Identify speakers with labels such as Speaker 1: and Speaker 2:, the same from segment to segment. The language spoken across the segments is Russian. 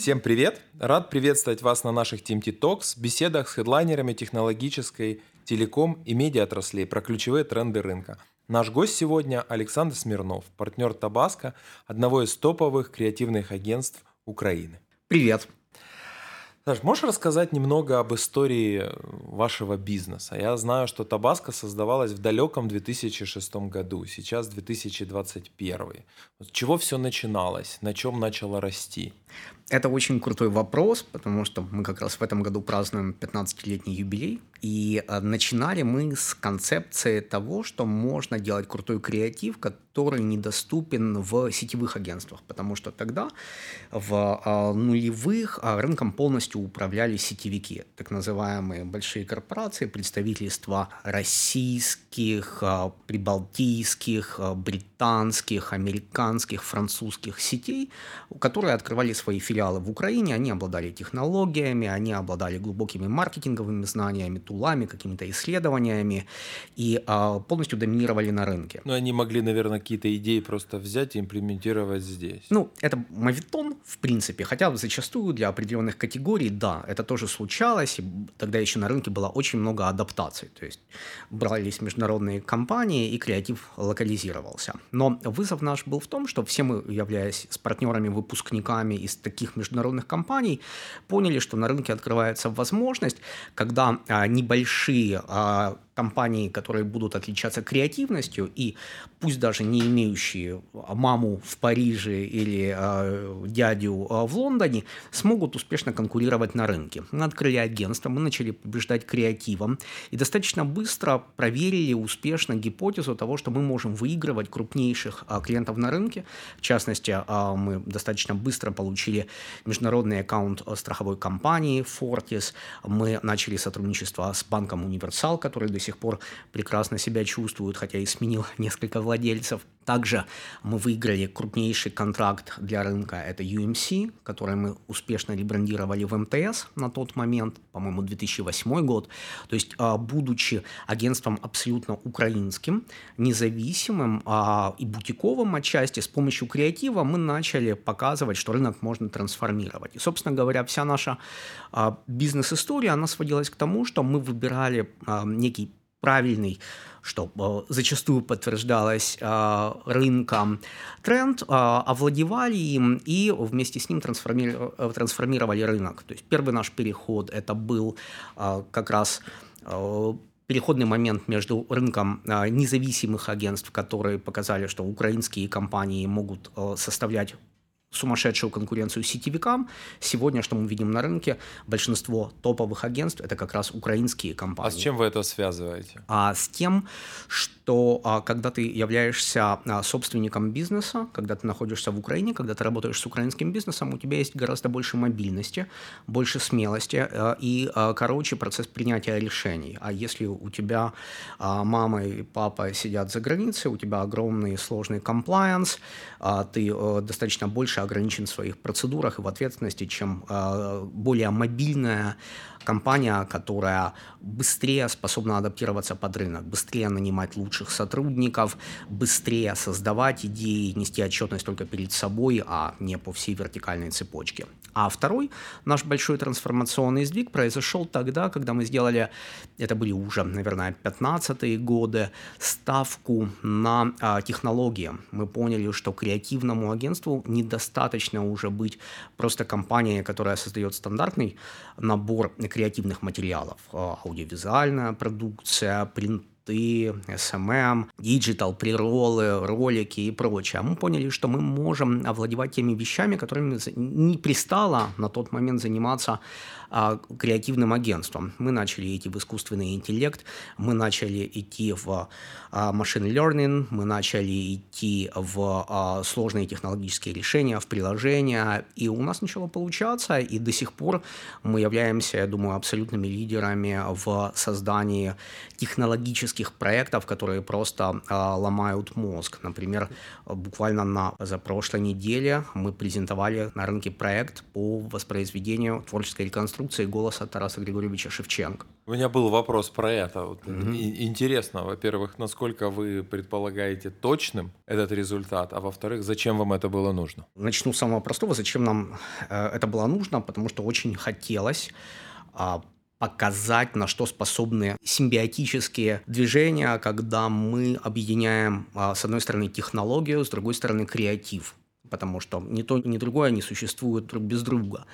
Speaker 1: Всем привет! Рад приветствовать вас на наших Team Talks, беседах с хедлайнерами технологической, телеком и медиа отраслей про ключевые тренды рынка. Наш гость сегодня Александр Смирнов, партнер Табаско, одного из топовых креативных агентств Украины.
Speaker 2: Привет!
Speaker 1: Саш, можешь рассказать немного об истории вашего бизнеса? Я знаю, что Табаско создавалась в далеком 2006 году, сейчас 2021. С чего все начиналось? На чем начало расти?
Speaker 2: Это очень крутой вопрос, потому что мы как раз в этом году празднуем 15-летний юбилей. И э, начинали мы с концепции того, что можно делать крутой креатив, который недоступен в сетевых агентствах, потому что тогда в э, нулевых э, рынком полностью управляли сетевики, так называемые большие корпорации, представительства российских, прибалтийских, британских, американских, французских сетей, которые открывали свои филиалы в Украине, они обладали технологиями, они обладали глубокими маркетинговыми знаниями, тулами, какими-то исследованиями и а, полностью доминировали на рынке.
Speaker 1: Ну, они могли, наверное, какие-то идеи просто взять и имплементировать здесь.
Speaker 2: Ну, это мавитон, в принципе, хотя зачастую для определенных категорий, да, это тоже случалось, и тогда еще на рынке было очень много адаптаций, то есть брались международные компании, и креатив локализировался. Но вызов наш был в том, что все мы, являясь с партнерами, выпускниками из таких международных компаний, поняли, что на рынке открывается возможность, когда а, небольшие а, компании, которые будут отличаться креативностью и пусть даже не имеющие маму в Париже или э, дядю э, в Лондоне, смогут успешно конкурировать на рынке. Мы открыли агентство, мы начали побеждать креативом и достаточно быстро проверили успешно гипотезу того, что мы можем выигрывать крупнейших э, клиентов на рынке. В частности, э, мы достаточно быстро получили международный аккаунт страховой компании Fortis, мы начали сотрудничество с банком Универсал, который до сих сих пор прекрасно себя чувствуют, хотя и сменил несколько владельцев. Также мы выиграли крупнейший контракт для рынка, это UMC, который мы успешно ребрандировали в МТС на тот момент, по-моему, 2008 год. То есть, а, будучи агентством абсолютно украинским, независимым а, и бутиковым отчасти, с помощью креатива мы начали показывать, что рынок можно трансформировать. И, собственно говоря, вся наша а, бизнес-история, она сводилась к тому, что мы выбирали некий правильный, что э, зачастую подтверждалось э, рынком тренд, э, овладевали им и вместе с ним трансформировали, трансформировали рынок. То есть первый наш переход это был как раз переходный момент между рынком независимых агентств, которые показали, что украинские компании могут составлять сумасшедшую конкуренцию сетевикам. Сегодня, что мы видим на рынке, большинство топовых агентств это как раз украинские компании.
Speaker 1: А с чем вы это связываете?
Speaker 2: А с тем, что а, когда ты являешься а, собственником бизнеса, когда ты находишься в Украине, когда ты работаешь с украинским бизнесом, у тебя есть гораздо больше мобильности, больше смелости а, и, а, короче, процесс принятия решений. А если у тебя мама и папа сидят за границей, у тебя огромный сложный комплайенс, ты а, достаточно больше ограничен в своих процедурах и в ответственности, чем э, более мобильная компания, которая быстрее способна адаптироваться под рынок, быстрее нанимать лучших сотрудников, быстрее создавать идеи, нести отчетность только перед собой, а не по всей вертикальной цепочке. А второй наш большой трансформационный сдвиг произошел тогда, когда мы сделали, это были уже, наверное, 15-е годы, ставку на а, технологии. Мы поняли, что креативному агентству недостаточно уже быть просто компанией, которая создает стандартный набор креативных материалов. Аудиовизуальная продукция, принт посты, SMM, digital, приролы, ролики и прочее. А мы поняли, что мы можем овладевать теми вещами, которыми не пристало на тот момент заниматься креативным агентством. Мы начали идти в искусственный интеллект, мы начали идти в а, machine learning, мы начали идти в а, сложные технологические решения, в приложения, и у нас начало получаться, и до сих пор мы являемся, я думаю, абсолютными лидерами в создании технологических проектов, которые просто а, ломают мозг. Например, буквально на за прошлой неделе мы презентовали на рынке проект по воспроизведению творческой реконструкции голоса Тараса Григорьевича Шевченко.
Speaker 1: У меня был вопрос про это. Вот mm-hmm. Интересно, во-первых, насколько вы предполагаете точным этот результат, а во-вторых, зачем вам это было нужно?
Speaker 2: Начну с самого простого. Зачем нам э, это было нужно? Потому что очень хотелось а, показать, на что способны симбиотические движения, когда мы объединяем, а, с одной стороны, технологию, с другой стороны, креатив. Потому что ни то, ни другое не существует друг без друга.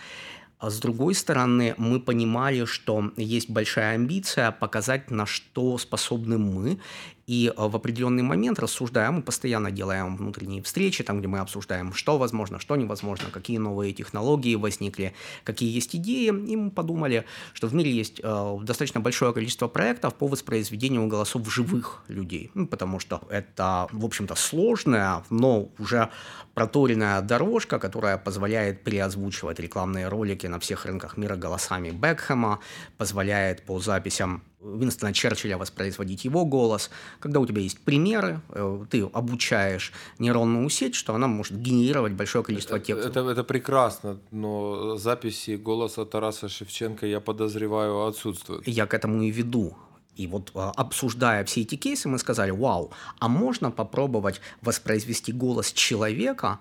Speaker 2: А с другой стороны, мы понимали, что есть большая амбиция показать, на что способны мы, и э, в определенный момент, рассуждая, мы постоянно делаем внутренние встречи, там, где мы обсуждаем, что возможно, что невозможно, какие новые технологии возникли, какие есть идеи. И мы подумали, что в мире есть э, достаточно большое количество проектов по воспроизведению голосов живых людей. Ну, потому что это, в общем-то, сложная, но уже проторенная дорожка, которая позволяет переозвучивать рекламные ролики на всех рынках мира голосами Бекхэма, позволяет по записям Винстона Черчилля воспроизводить его голос. Когда у тебя есть примеры, э, ты обучаешь нейронную сеть, что она может генерировать большое количество текстов.
Speaker 1: Это, это прекрасно, но записи голоса Тараса Шевченко, я подозреваю, отсутствуют.
Speaker 2: Я к этому и веду. И вот э, обсуждая все эти кейсы, мы сказали, вау, а можно попробовать воспроизвести голос человека,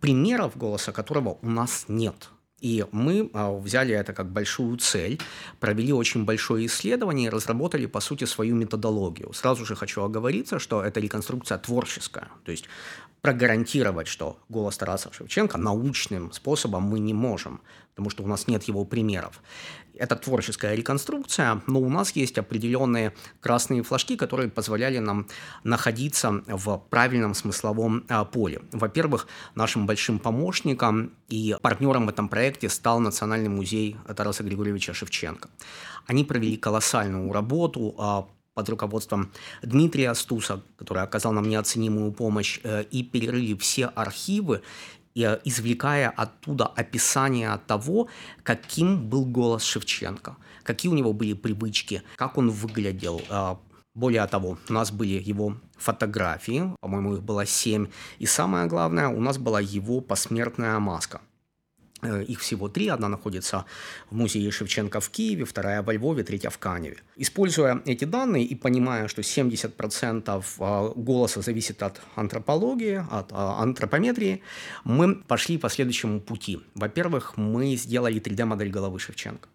Speaker 2: примеров голоса которого у нас нет – и мы а, взяли это как большую цель, провели очень большое исследование и разработали, по сути, свою методологию. Сразу же хочу оговориться, что это реконструкция творческая. То есть прогарантировать, что голос Тараса Шевченко научным способом мы не можем, потому что у нас нет его примеров. Это творческая реконструкция, но у нас есть определенные красные флажки, которые позволяли нам находиться в правильном смысловом а, поле. Во-первых, нашим большим помощником и партнером в этом проекте стал Национальный музей Тараса Григорьевича Шевченко. Они провели колоссальную работу, а, под руководством Дмитрия Стуса, который оказал нам неоценимую помощь, э, и перерыли все архивы, извлекая оттуда описание того, каким был голос Шевченко, какие у него были привычки, как он выглядел. Э, более того, у нас были его фотографии, по-моему, их было семь, и самое главное, у нас была его посмертная маска – Э, их всего три. Одна находится в музее Шевченко в Киеве, вторая во Львове, третья в Каневе. Используя эти данные и понимая, что 70% а, голоса зависит от антропологии, от а, антропометрии, мы пошли по следующему пути. Во-первых, мы сделали 3D-модель головы Шевченко.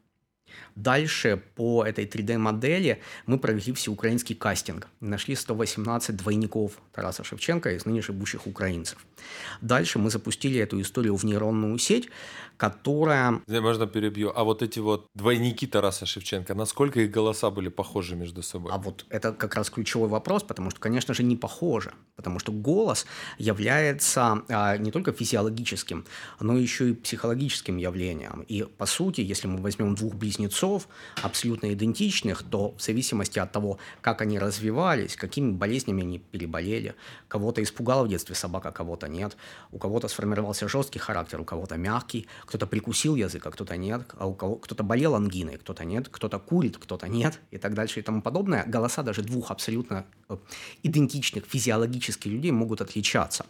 Speaker 2: Дальше по этой 3D-модели мы провели всеукраинский кастинг. Нашли 118 двойников Тараса Шевченко из ныне живущих украинцев. Дальше мы запустили эту историю в нейронную сеть, которая...
Speaker 1: Я можно перебью. А вот эти вот двойники Тараса Шевченко, насколько их голоса были похожи между собой?
Speaker 2: А вот это как раз ключевой вопрос, потому что, конечно же, не похоже. Потому что голос является а, не только физиологическим, но еще и психологическим явлением. И, по сути, если мы возьмем двух близнецов, абсолютно идентичных, то в зависимости от того, как они развивались, какими болезнями они переболели, кого-то испугала в детстве собака, кого-то нет, у кого-то сформировался жесткий характер, у кого-то мягкий, кто-то прикусил язык, а кто-то нет, а у кого кто-то болел ангиной, кто-то нет, кто-то курит, кто-то нет, и так дальше и тому подобное. Голоса даже двух абсолютно э, идентичных физиологически людей могут отличаться.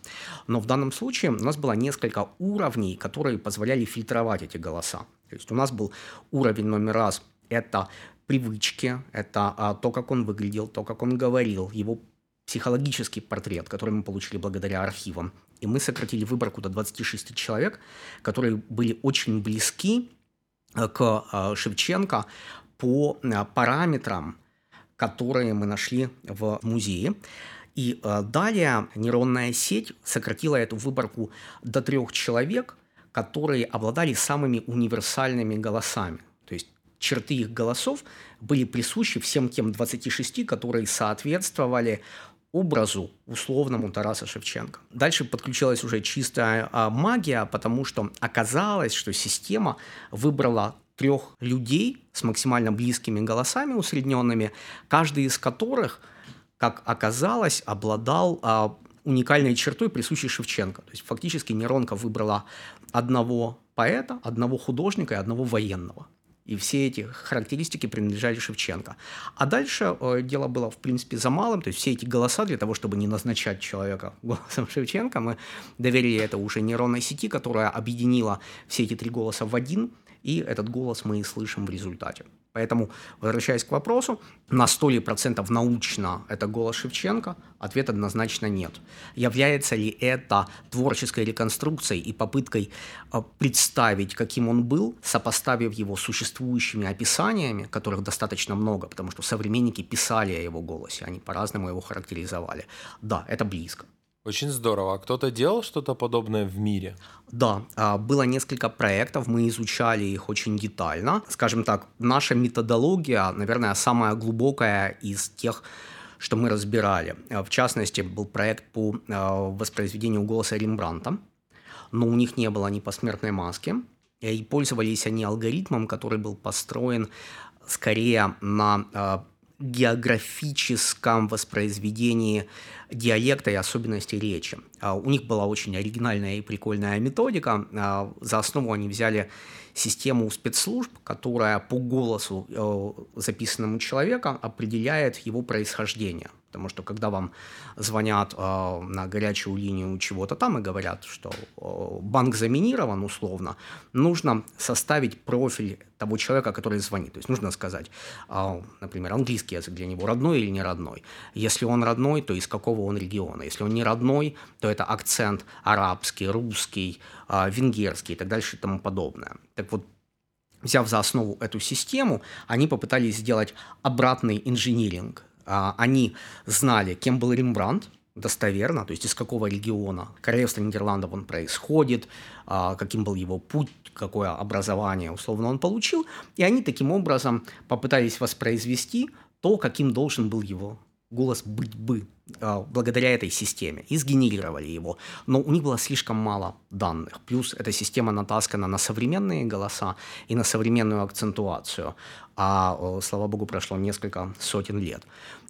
Speaker 2: Но в данном случае у нас было несколько уровней, которые позволяли фильтровать эти голоса. То есть у нас был уровень номер раз – это привычки, это а, то, как он выглядел, то, как он говорил, его психологический портрет, который мы получили благодаря архивам. И мы сократили выборку до 26 человек, которые были очень близки э, к э, Шевченко по э, параметрам, которые мы нашли в музее. И далее нейронная сеть сократила эту выборку до трех человек, которые обладали самыми универсальными голосами. То есть черты их голосов были присущи всем тем 26, которые соответствовали образу условному Тараса Шевченко. Дальше подключилась уже чистая а, магия, потому что оказалось, что система выбрала трех людей с максимально близкими голосами усредненными, каждый из которых, как оказалось, обладал а, уникальной чертой, присущей Шевченко. То есть фактически нейронка выбрала одного поэта, одного художника и одного военного. И все эти характеристики принадлежали Шевченко. А дальше э, дело было, в принципе, за малым. То есть все эти голоса для того, чтобы не назначать человека голосом Шевченко, мы доверили это уже нейронной сети, которая объединила все эти три голоса в один. И этот голос мы и слышим в результате. Поэтому, возвращаясь к вопросу, на 100 ли процентов научно это голос Шевченко? Ответ однозначно нет. Является ли это творческой реконструкцией и попыткой э, представить, каким он был, сопоставив его с существующими описаниями, которых достаточно много, потому что современники писали о его голосе, они по-разному его характеризовали. Да, это близко.
Speaker 1: Очень здорово. А кто-то делал что-то подобное в мире?
Speaker 2: Да, а, было несколько проектов, мы изучали их очень детально. Скажем так, наша методология, наверное, самая глубокая из тех, что мы разбирали. А, в частности, был проект по а, воспроизведению голоса Рембранта, но у них не было ни посмертной маски, и пользовались они алгоритмом, который был построен скорее на географическом воспроизведении диалекта и особенностей речи. А, у них была очень оригинальная и прикольная методика. А, за основу они взяли систему спецслужб, которая по голосу э, записанному человека определяет его происхождение. Потому что когда вам звонят э, на горячую линию чего-то там и говорят, что э, банк заминирован условно, нужно составить профиль того человека, который звонит. То есть нужно сказать, э, например, английский язык для него родной или не родной. Если он родной, то из какого он региона. Если он не родной, то это акцент арабский, русский, э, венгерский и так дальше и тому подобное. Так вот, взяв за основу эту систему, они попытались сделать обратный инжиниринг они знали, кем был Рембрандт, достоверно, то есть из какого региона. Королевства Нидерландов он происходит, а, каким был его путь, какое образование условно он получил, и они таким образом попытались воспроизвести то, каким должен был его голос быть бы. а, благодаря этой системе и сгенерировали его. Но у них было слишком мало данных. Плюс эта система натаскана на современные голоса и на современную акцентуацию. А, слава богу, прошло несколько сотен лет.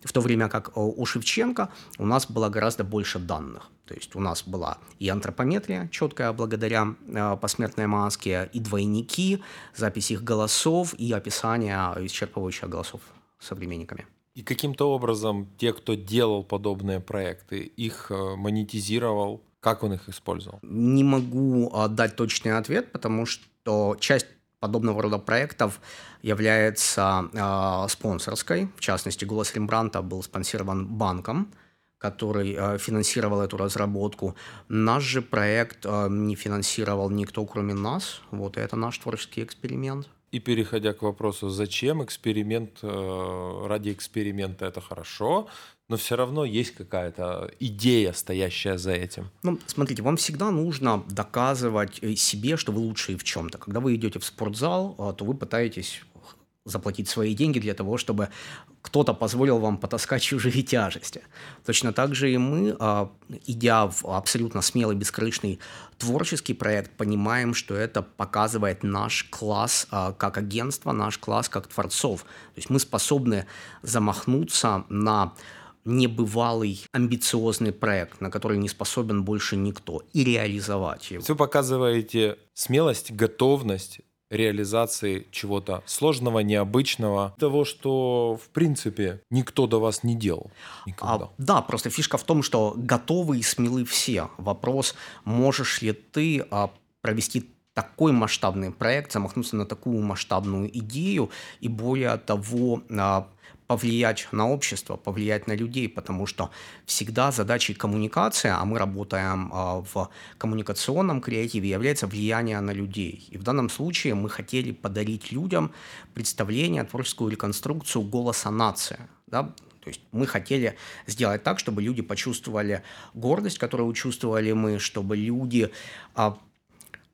Speaker 2: В то время как у Шевченко у нас было гораздо больше данных. То есть у нас была и антропометрия четкая благодаря э, посмертной маске, и двойники, запись их голосов, и описание исчерпывающих голосов современниками.
Speaker 1: И каким-то образом те, кто делал подобные проекты, их э, монетизировал, как он их использовал?
Speaker 2: Не могу а, дать точный ответ, потому что часть подобного рода проектов является э, спонсорской. В частности, «Голос Рембранта» был спонсирован банком, который э, финансировал эту разработку. Наш же проект э, не финансировал никто, кроме нас. Вот это наш творческий эксперимент.
Speaker 1: И переходя к вопросу, зачем эксперимент э, ради эксперимента это хорошо, но все равно есть какая-то идея, стоящая за этим.
Speaker 2: Ну, смотрите, вам всегда нужно доказывать э, себе, что вы лучшие в чем-то. Когда вы идете в спортзал, э, то вы пытаетесь заплатить свои деньги для того, чтобы кто-то позволил вам потаскать чужие тяжести. Точно так же и мы, а, идя в абсолютно смелый, бескрышный творческий проект, понимаем, что это показывает наш класс а, как агентство, наш класс как творцов. То есть мы способны замахнуться на небывалый амбициозный проект, на который не способен больше никто, и реализовать его.
Speaker 1: Вы показываете смелость, готовность реализации чего-то сложного, необычного, того, что в принципе никто до вас не делал никогда. А,
Speaker 2: да, просто фишка в том, что готовы и смелы все. Вопрос, можешь ли ты а, провести такой масштабный проект, замахнуться на такую масштабную идею и более того а, повлиять на общество, повлиять на людей, потому что всегда задачей коммуникации, а мы работаем а, в коммуникационном креативе, является влияние на людей. И в данном случае мы хотели подарить людям представление, творческую реконструкцию голоса нации. Да? То есть мы хотели сделать так, чтобы люди почувствовали гордость, которую чувствовали мы, чтобы люди а,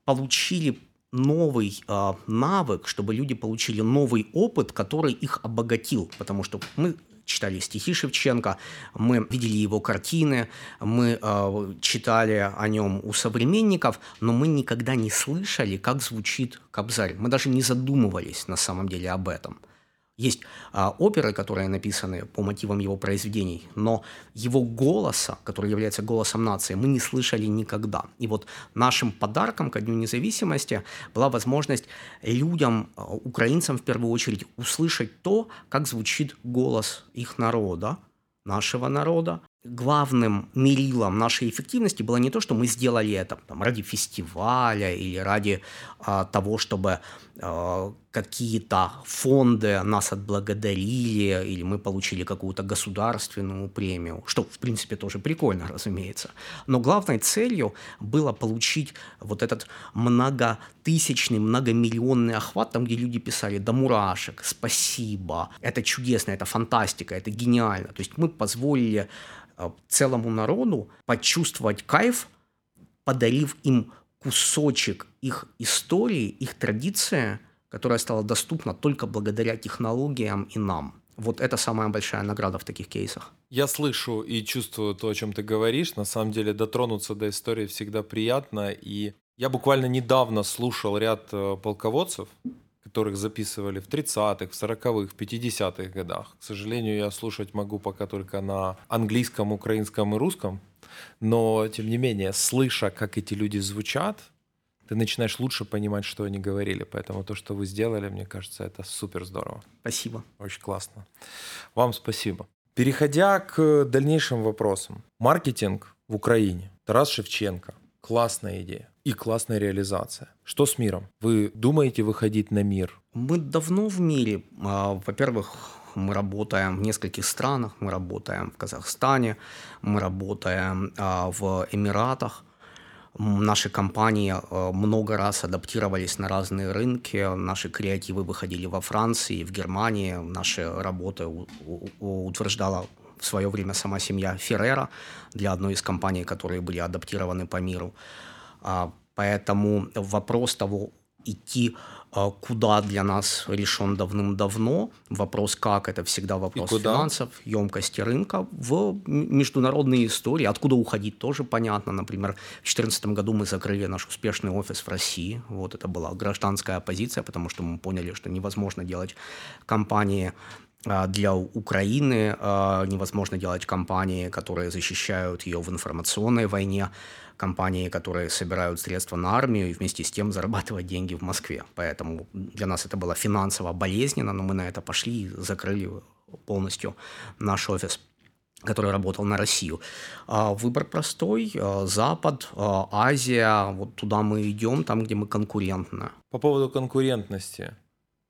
Speaker 2: получили новый э, навык, чтобы люди получили новый опыт, который их обогатил, потому что мы читали стихи Шевченко, мы видели его картины, мы э, читали о нем у современников, но мы никогда не слышали, как звучит Кобзарь. Мы даже не задумывались на самом деле об этом. Есть а, оперы, которые написаны по мотивам его произведений, но его голоса, который является голосом нации, мы не слышали никогда. И вот нашим подарком ко Дню независимости была возможность людям, а, украинцам в первую очередь, услышать то, как звучит голос их народа, нашего народа, главным мерилом нашей эффективности было не то, что мы сделали это там, ради фестиваля или ради а, того, чтобы а, какие-то фонды нас отблагодарили или мы получили какую-то государственную премию, что, в принципе, тоже прикольно, разумеется. Но главной целью было получить вот этот многотысячный, многомиллионный охват, там, где люди писали «да мурашек», «спасибо», «это чудесно», «это фантастика», «это гениально». То есть мы позволили целому народу почувствовать кайф, подарив им кусочек их истории, их традиции, которая стала доступна только благодаря технологиям и нам. Вот это самая большая награда в таких кейсах.
Speaker 1: Я слышу и чувствую то, о чем ты говоришь. На самом деле дотронуться до истории всегда приятно. И я буквально недавно слушал ряд э, полководцев, которых записывали в 30-х, в 40-х, в 50-х годах. К сожалению, я слушать могу пока только на английском, украинском и русском. Но, тем не менее, слыша, как эти люди звучат, ты начинаешь лучше понимать, что они говорили. Поэтому то, что вы сделали, мне кажется, это супер здорово.
Speaker 2: Спасибо.
Speaker 1: Очень классно. Вам спасибо. Переходя к дальнейшим вопросам. Маркетинг в Украине. Тарас Шевченко. Классная идея и классная реализация. Что с миром? Вы думаете выходить на мир?
Speaker 2: Мы давно в мире. А, во-первых, мы работаем в нескольких странах. Мы работаем в Казахстане, мы работаем а, в Эмиратах. Наши компании а, много раз адаптировались на разные рынки. Наши креативы выходили во Франции, в Германии. Наши работы утверждала в свое время сама семья Феррера для одной из компаний, которые были адаптированы по миру. А, поэтому вопрос того, идти а, куда для нас решен давным-давно. Вопрос, как, это всегда вопрос финансов, емкости рынка. В международные истории, откуда уходить, тоже понятно. Например, в 2014 году мы закрыли наш успешный офис в России. Вот это была гражданская позиция, потому что мы поняли, что невозможно делать компании для Украины, невозможно делать компании, которые защищают ее в информационной войне компании, которые собирают средства на армию и вместе с тем зарабатывать деньги в Москве. Поэтому для нас это было финансово болезненно, но мы на это пошли и закрыли полностью наш офис который работал на Россию. А выбор простой. А, Запад, а, Азия, вот туда мы идем, там, где мы конкурентны.
Speaker 1: По поводу конкурентности.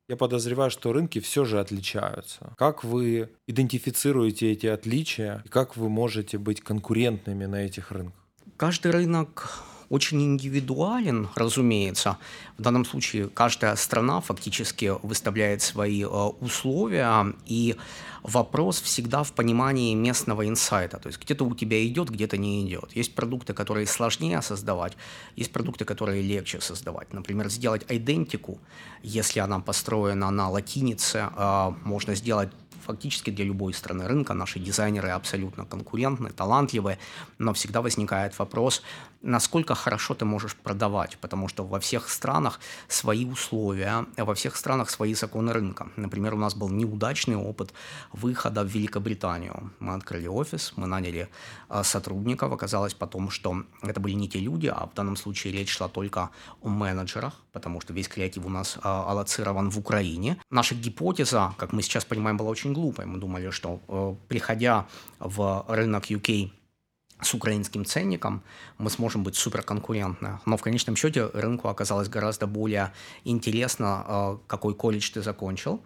Speaker 1: Я подозреваю, что рынки все же отличаются. Как вы идентифицируете эти отличия и как вы можете быть конкурентными на этих рынках?
Speaker 2: Каждый рынок очень индивидуален, разумеется. В данном случае каждая страна фактически выставляет свои э, условия, и вопрос всегда в понимании местного инсайта. То есть где-то у тебя идет, где-то не идет. Есть продукты, которые сложнее создавать, есть продукты, которые легче создавать. Например, сделать идентику, если она построена на латинице, э, можно сделать фактически для любой страны рынка. Наши дизайнеры абсолютно конкурентны, талантливые, но всегда возникает вопрос, насколько хорошо ты можешь продавать, потому что во всех странах свои условия, во всех странах свои законы рынка. Например, у нас был неудачный опыт выхода в Великобританию. Мы открыли офис, мы наняли а, сотрудников, оказалось потом, что это были не те люди, а в данном случае речь шла только о менеджерах, потому что весь креатив у нас а, аллоцирован в Украине. Наша гипотеза, как мы сейчас понимаем, была очень глупой. Мы думали, что э, приходя в рынок UK с украинским ценником мы сможем быть суперконкурентны. Но в конечном счете рынку оказалось гораздо более интересно, э, какой колледж ты закончил,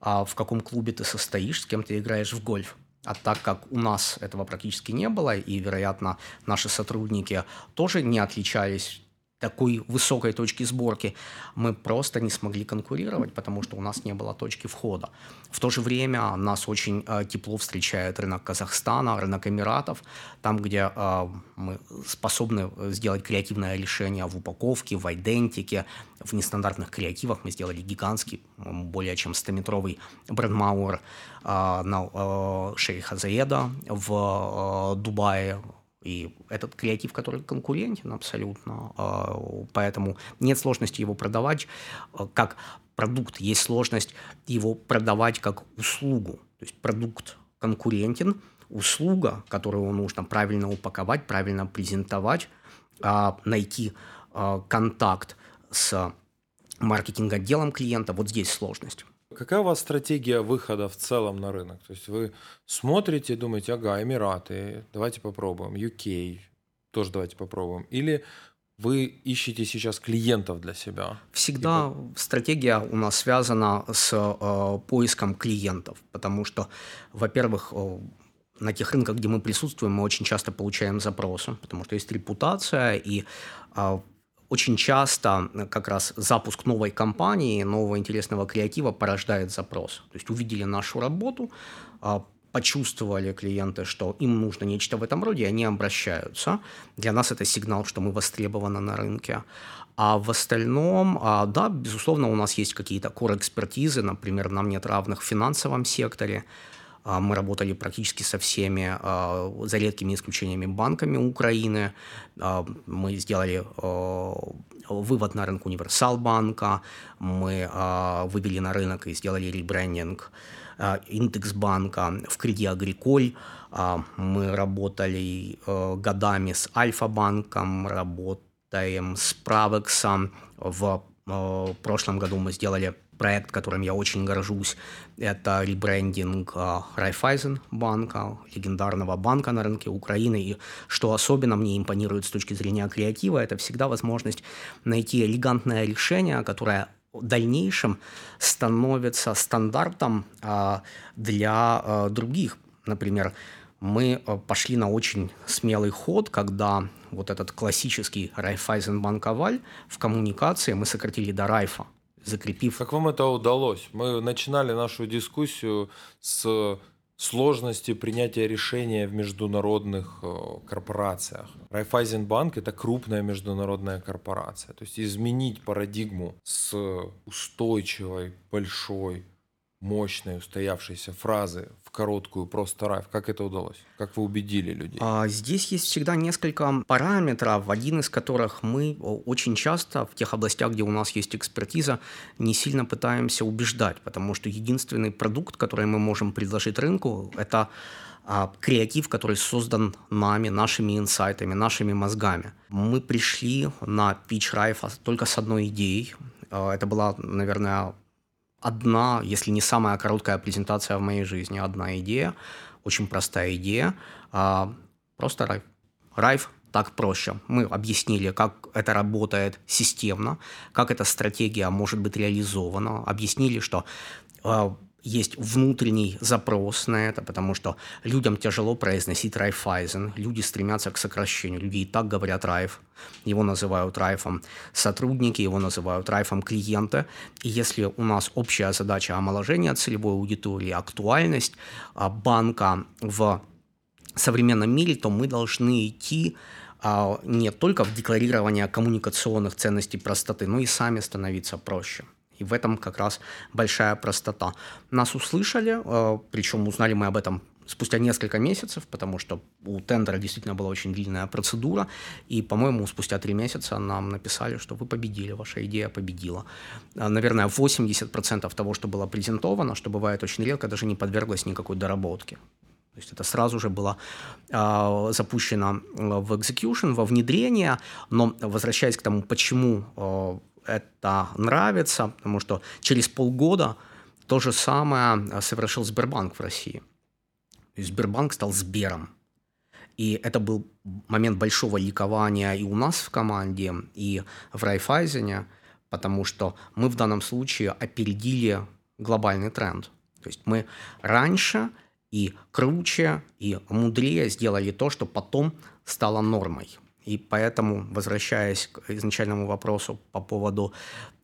Speaker 2: а в каком клубе ты состоишь, с кем ты играешь в гольф. А так как у нас этого практически не было, и, вероятно, наши сотрудники тоже не отличались такой высокой точки сборки, мы просто не смогли конкурировать, потому что у нас не было точки входа. В то же время нас очень э, тепло встречает рынок Казахстана, рынок Эмиратов, там, где э, мы способны сделать креативное решение в упаковке, в идентике, в нестандартных креативах. Мы сделали гигантский, более чем 100-метровый брендмауэр э, на э, Шейха Заеда в э, Дубае, И этот креатив, который конкурентен абсолютно, а, поэтому нет сложности его продавать а, как продукт, есть сложность его продавать как услугу. То есть продукт конкурентен, услуга, которую нужно правильно упаковать, правильно презентовать, а, найти контакт с маркетинг-отделом клиента, вот здесь сложность.
Speaker 1: Какая у вас стратегия выхода в целом на рынок? То есть вы смотрите, думаете, ага, Эмираты, давайте попробуем, UK, тоже давайте попробуем. Или вы ищете сейчас клиентов для себя?
Speaker 2: Всегда и... стратегия у нас связана с э, поиском клиентов, потому что, во-первых, э, на тех рынках, где мы присутствуем, мы очень часто получаем запросы, потому что есть репутация, и э, очень часто э, как раз запуск новой компании, нового интересного креатива порождает запрос. То есть увидели нашу работу, а, почувствовали клиенты, что им нужно нечто в этом роде, и они обращаются. Для нас это сигнал, что мы востребованы на рынке. А в остальном, а, да, безусловно, у нас есть какие-то core-экспертизы, например, нам нет равных в финансовом секторе, мы работали практически со всеми, а, за редкими исключениями, банками Украины. А, мы сделали вывод на рынок Универсал банка, мы вывели на рынок и сделали ребрендинг Индекс банка в Креди Агриколь. Мы работали годами с Альфа банком, работаем с Правексом. В прошлом году мы сделали проект, которым я очень горжусь, это ребрендинг Райфайзен банка, легендарного банка на рынке Украины. И что особенно мне импонирует с точки зрения креатива, это всегда возможность найти элегантное решение, которое в дальнейшем становится стандартом а, для а, других. Например, мы а, пошли на очень смелый ход, когда вот этот классический Райфайзенбанк Аваль в коммуникации мы сократили до Райфа закрепив.
Speaker 1: Как вам это удалось? Мы начинали нашу дискуссию с сложности принятия решения в международных э, корпорациях. Райфайзенбанк – это крупная международная корпорация. То есть изменить парадигму с устойчивой, большой, мощной, устоявшейся фразы короткую просто райф. Как это удалось? Как вы убедили людей?
Speaker 2: А, здесь есть всегда несколько параметров, один из которых мы очень часто в тех областях, где у нас есть экспертиза, не сильно пытаемся убеждать, потому что единственный продукт, который мы можем предложить рынку, это а, креатив, который создан нами, нашими инсайтами, нашими мозгами. Мы пришли на pitch Райфа только с одной идеей. А, это была, наверное, одна, если не самая короткая презентация в моей жизни, одна идея, очень простая идея, а, просто райф. Райф так проще. Мы объяснили, как это работает системно, как эта стратегия может быть реализована, объяснили, что а, есть внутренний запрос на это, потому что людям тяжело произносить Райфайзен, люди стремятся к сокращению, люди и так говорят Райф, его называют Райфом сотрудники, его называют Райфом клиенты, и если у нас общая задача омоложения целевой аудитории, актуальность а, банка в современном мире, то мы должны идти а, не только в декларирование коммуникационных ценностей простоты, но и сами становиться проще. И в этом как раз большая простота. Нас услышали, э, причем узнали мы об этом спустя несколько месяцев, потому что у тендера действительно была очень длинная процедура, и, по-моему, спустя три месяца нам написали, что вы победили, ваша идея победила. Э, наверное, 80% того, что было презентовано, что бывает очень редко, даже не подверглось никакой доработке. То есть это сразу же было э, запущено в execution, во внедрение, но возвращаясь к тому, почему э, это нравится, потому что через полгода то же самое совершил Сбербанк в России. Сбербанк стал Сбером. И это был момент большого ликования и у нас в команде, и в Райфайзене, потому что мы в данном случае опередили глобальный тренд. То есть мы раньше и круче, и мудрее сделали то, что потом стало нормой. И поэтому, возвращаясь к изначальному вопросу по поводу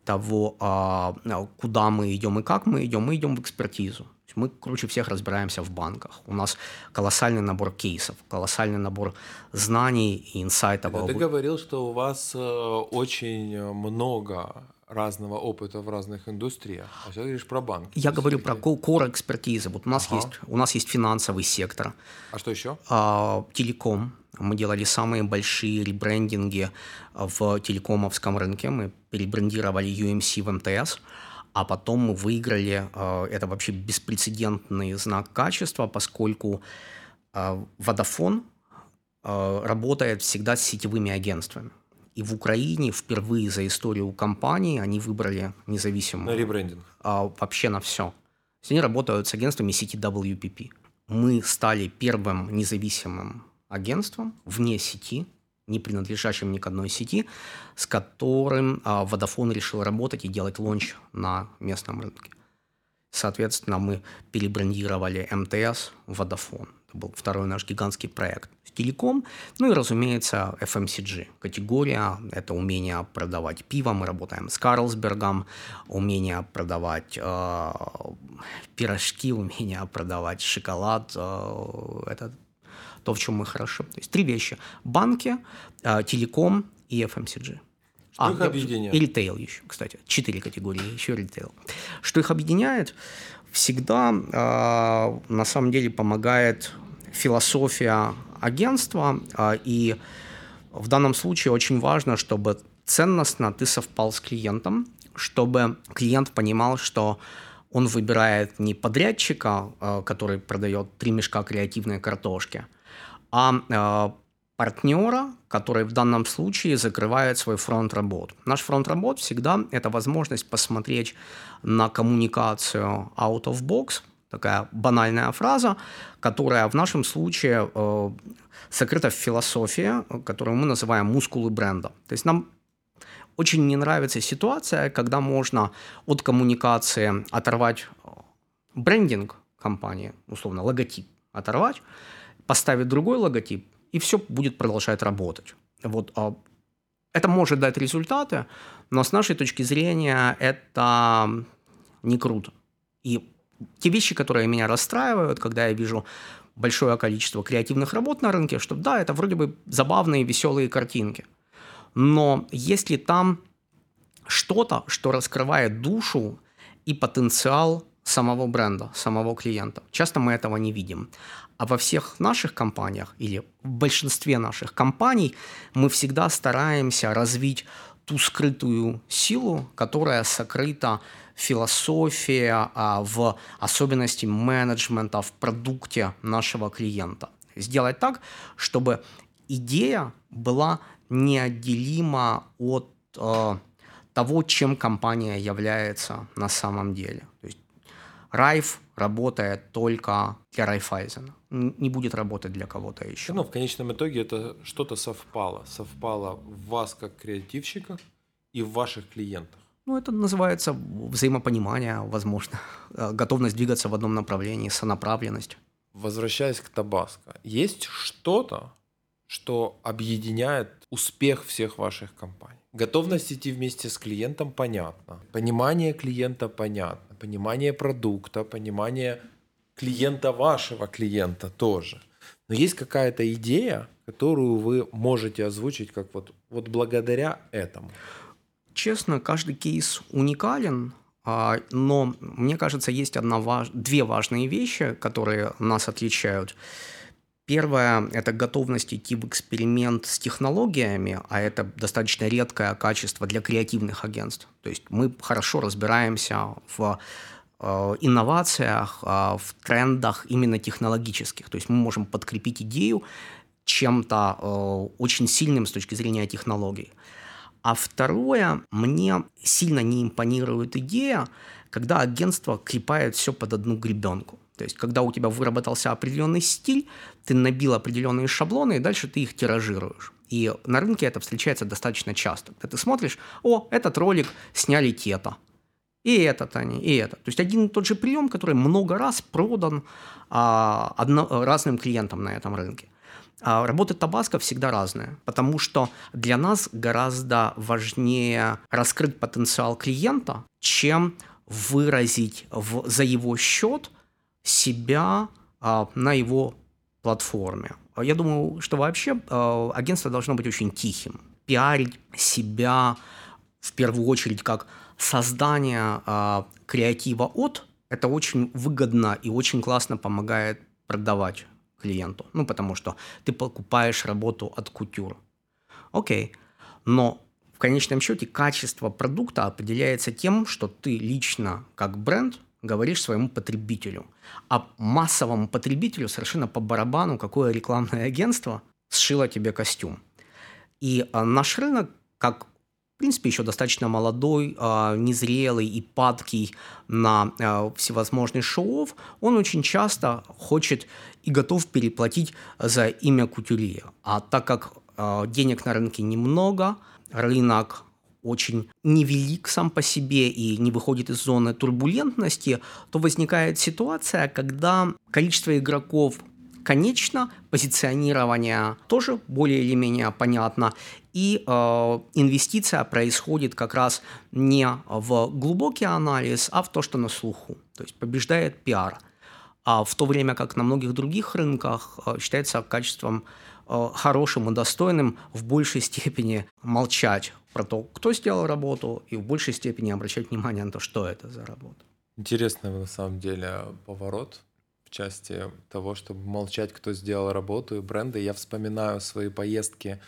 Speaker 2: того, а, куда мы идем и как мы идем, мы идем в экспертизу. Мы круче всех разбираемся в банках. У нас колоссальный набор кейсов, колоссальный набор знаний и инсайтов.
Speaker 1: Ты говорил, что у вас э, очень много разного опыта в разных индустриях. А сейчас говоришь про банк.
Speaker 2: Я говорю про core экспертизы. Вот у нас ага. есть у нас есть финансовый сектор.
Speaker 1: А что еще?
Speaker 2: А, телеком. Мы делали самые большие ребрендинги в телекомовском рынке. Мы перебрендировали UMC в МТС. А потом мы выиграли, а, это вообще беспрецедентный знак качества, поскольку а, Vodafone а, работает всегда с сетевыми агентствами. И в Украине впервые за историю компании они выбрали независимую.
Speaker 1: На ребрендинг?
Speaker 2: А, вообще на все. Они работают с агентствами сети WPP. Мы стали первым независимым агентством вне сети, не принадлежащим ни к одной сети, с которым а, Vodafone решил работать и делать лонч на местном рынке. Соответственно, мы перебрендировали МТС в Vodafone. Это был второй наш гигантский проект. Телеком, ну и, разумеется, FMCG. Категория – это умение продавать пиво. Мы работаем с Карлсбергом. Умение продавать э, пирожки, умение продавать шоколад. Э, это то, в чем мы хороши. То есть три вещи. Банки, э, телеком и FMCG. Что
Speaker 1: а, их объединяет?
Speaker 2: И ритейл еще, кстати. Четыре категории, еще ритейл. Что их объединяет? Всегда э, на самом деле помогает философия агентства, э, и в данном случае очень важно, чтобы ценностно ты совпал с клиентом, чтобы клиент понимал, что он выбирает не подрядчика, э, который продает три мешка креативной картошки, а партнера, который в данном случае закрывает свой фронт работ. Наш фронт работ всегда это возможность посмотреть на коммуникацию out of box, такая банальная фраза, которая в нашем случае э, сокрыта в философии, которую мы называем мускулы бренда. То есть нам очень не нравится ситуация, когда можно от коммуникации оторвать брендинг компании, условно, логотип оторвать, поставить другой логотип, и все будет продолжать работать. Вот, а это может дать результаты, но с нашей точки зрения это не круто. И те вещи, которые меня расстраивают, когда я вижу большое количество креативных работ на рынке, что да, это вроде бы забавные, веселые картинки. Но если там что-то, что раскрывает душу и потенциал самого бренда, самого клиента. Часто мы этого не видим. А во всех наших компаниях или в большинстве наших компаний мы всегда стараемся развить ту скрытую силу, которая сокрыта в философии, а, в особенности менеджмента, в продукте нашего клиента. Сделать так, чтобы идея была неотделима от э, того, чем компания является на самом деле. То есть Райф работает только для Райфайзена, не будет работать для кого-то еще.
Speaker 1: Ну, в конечном итоге это что-то совпало. Совпало в вас как креативщика и в ваших клиентах.
Speaker 2: Ну, это называется взаимопонимание, возможно, э, готовность двигаться в одном направлении, сонаправленность.
Speaker 1: Возвращаясь к Табаско, есть что-то, что объединяет успех всех ваших компаний? Готовность идти вместе с клиентом понятно. Понимание клиента понятно. Понимание продукта, понимание клиента вашего клиента тоже. Но есть какая-то идея, которую вы можете озвучить как вот, вот благодаря этому.
Speaker 2: Честно, каждый кейс уникален, а, но мне кажется, есть одна, две важные вещи, которые нас отличают. Первое – это готовность идти в эксперимент с технологиями, а это достаточно редкое качество для креативных агентств. То есть мы хорошо разбираемся в э, инновациях, э, в трендах именно технологических. То есть мы можем подкрепить идею чем-то э, очень сильным с точки зрения технологий. А второе, мне сильно не импонирует идея, когда агентство крепает все под одну гребенку. То есть, когда у тебя выработался определенный стиль, ты набил определенные шаблоны, и дальше ты их тиражируешь. И на рынке это встречается достаточно часто. Ты смотришь, о, этот ролик сняли те-то, и этот они, и это. То есть один и тот же прием, который много раз продан а, одно, разным клиентам на этом рынке. А работа Табаско всегда разная, потому что для нас гораздо важнее раскрыть потенциал клиента, чем выразить в, за его счет себя а, на его платформе. Я думаю, что вообще а, агентство должно быть очень тихим. Пиарить себя в первую очередь как создание креатива от, это очень выгодно и очень классно помогает продавать клиенту. Ну, потому что ты покупаешь работу от кутюр. Окей. Но в конечном счете качество продукта определяется тем, что ты лично, как бренд, говоришь своему потребителю. А массовому потребителю совершенно по барабану, какое рекламное агентство сшило тебе костюм. И а, наш рынок, как в принципе, еще достаточно молодой, а, незрелый и падкий на а, всевозможные шоу он очень часто хочет и готов переплатить за имя кутюрье. А так как денег на рынке немного, рынок очень невелик сам по себе и не выходит из зоны турбулентности, то возникает ситуация, когда количество игроков конечно, позиционирование тоже более или менее понятно, и э, инвестиция происходит как раз не в глубокий анализ, а в то, что на слуху. То есть побеждает пиар. А в то время как на многих других рынках э, считается качеством э, хорошим и достойным в большей степени молчать про то, кто сделал работу, и в большей степени обращать внимание на то, что это за работа.
Speaker 1: Интересный на самом деле поворот в части того, чтобы молчать, кто сделал работу и бренды. Я вспоминаю свои поездки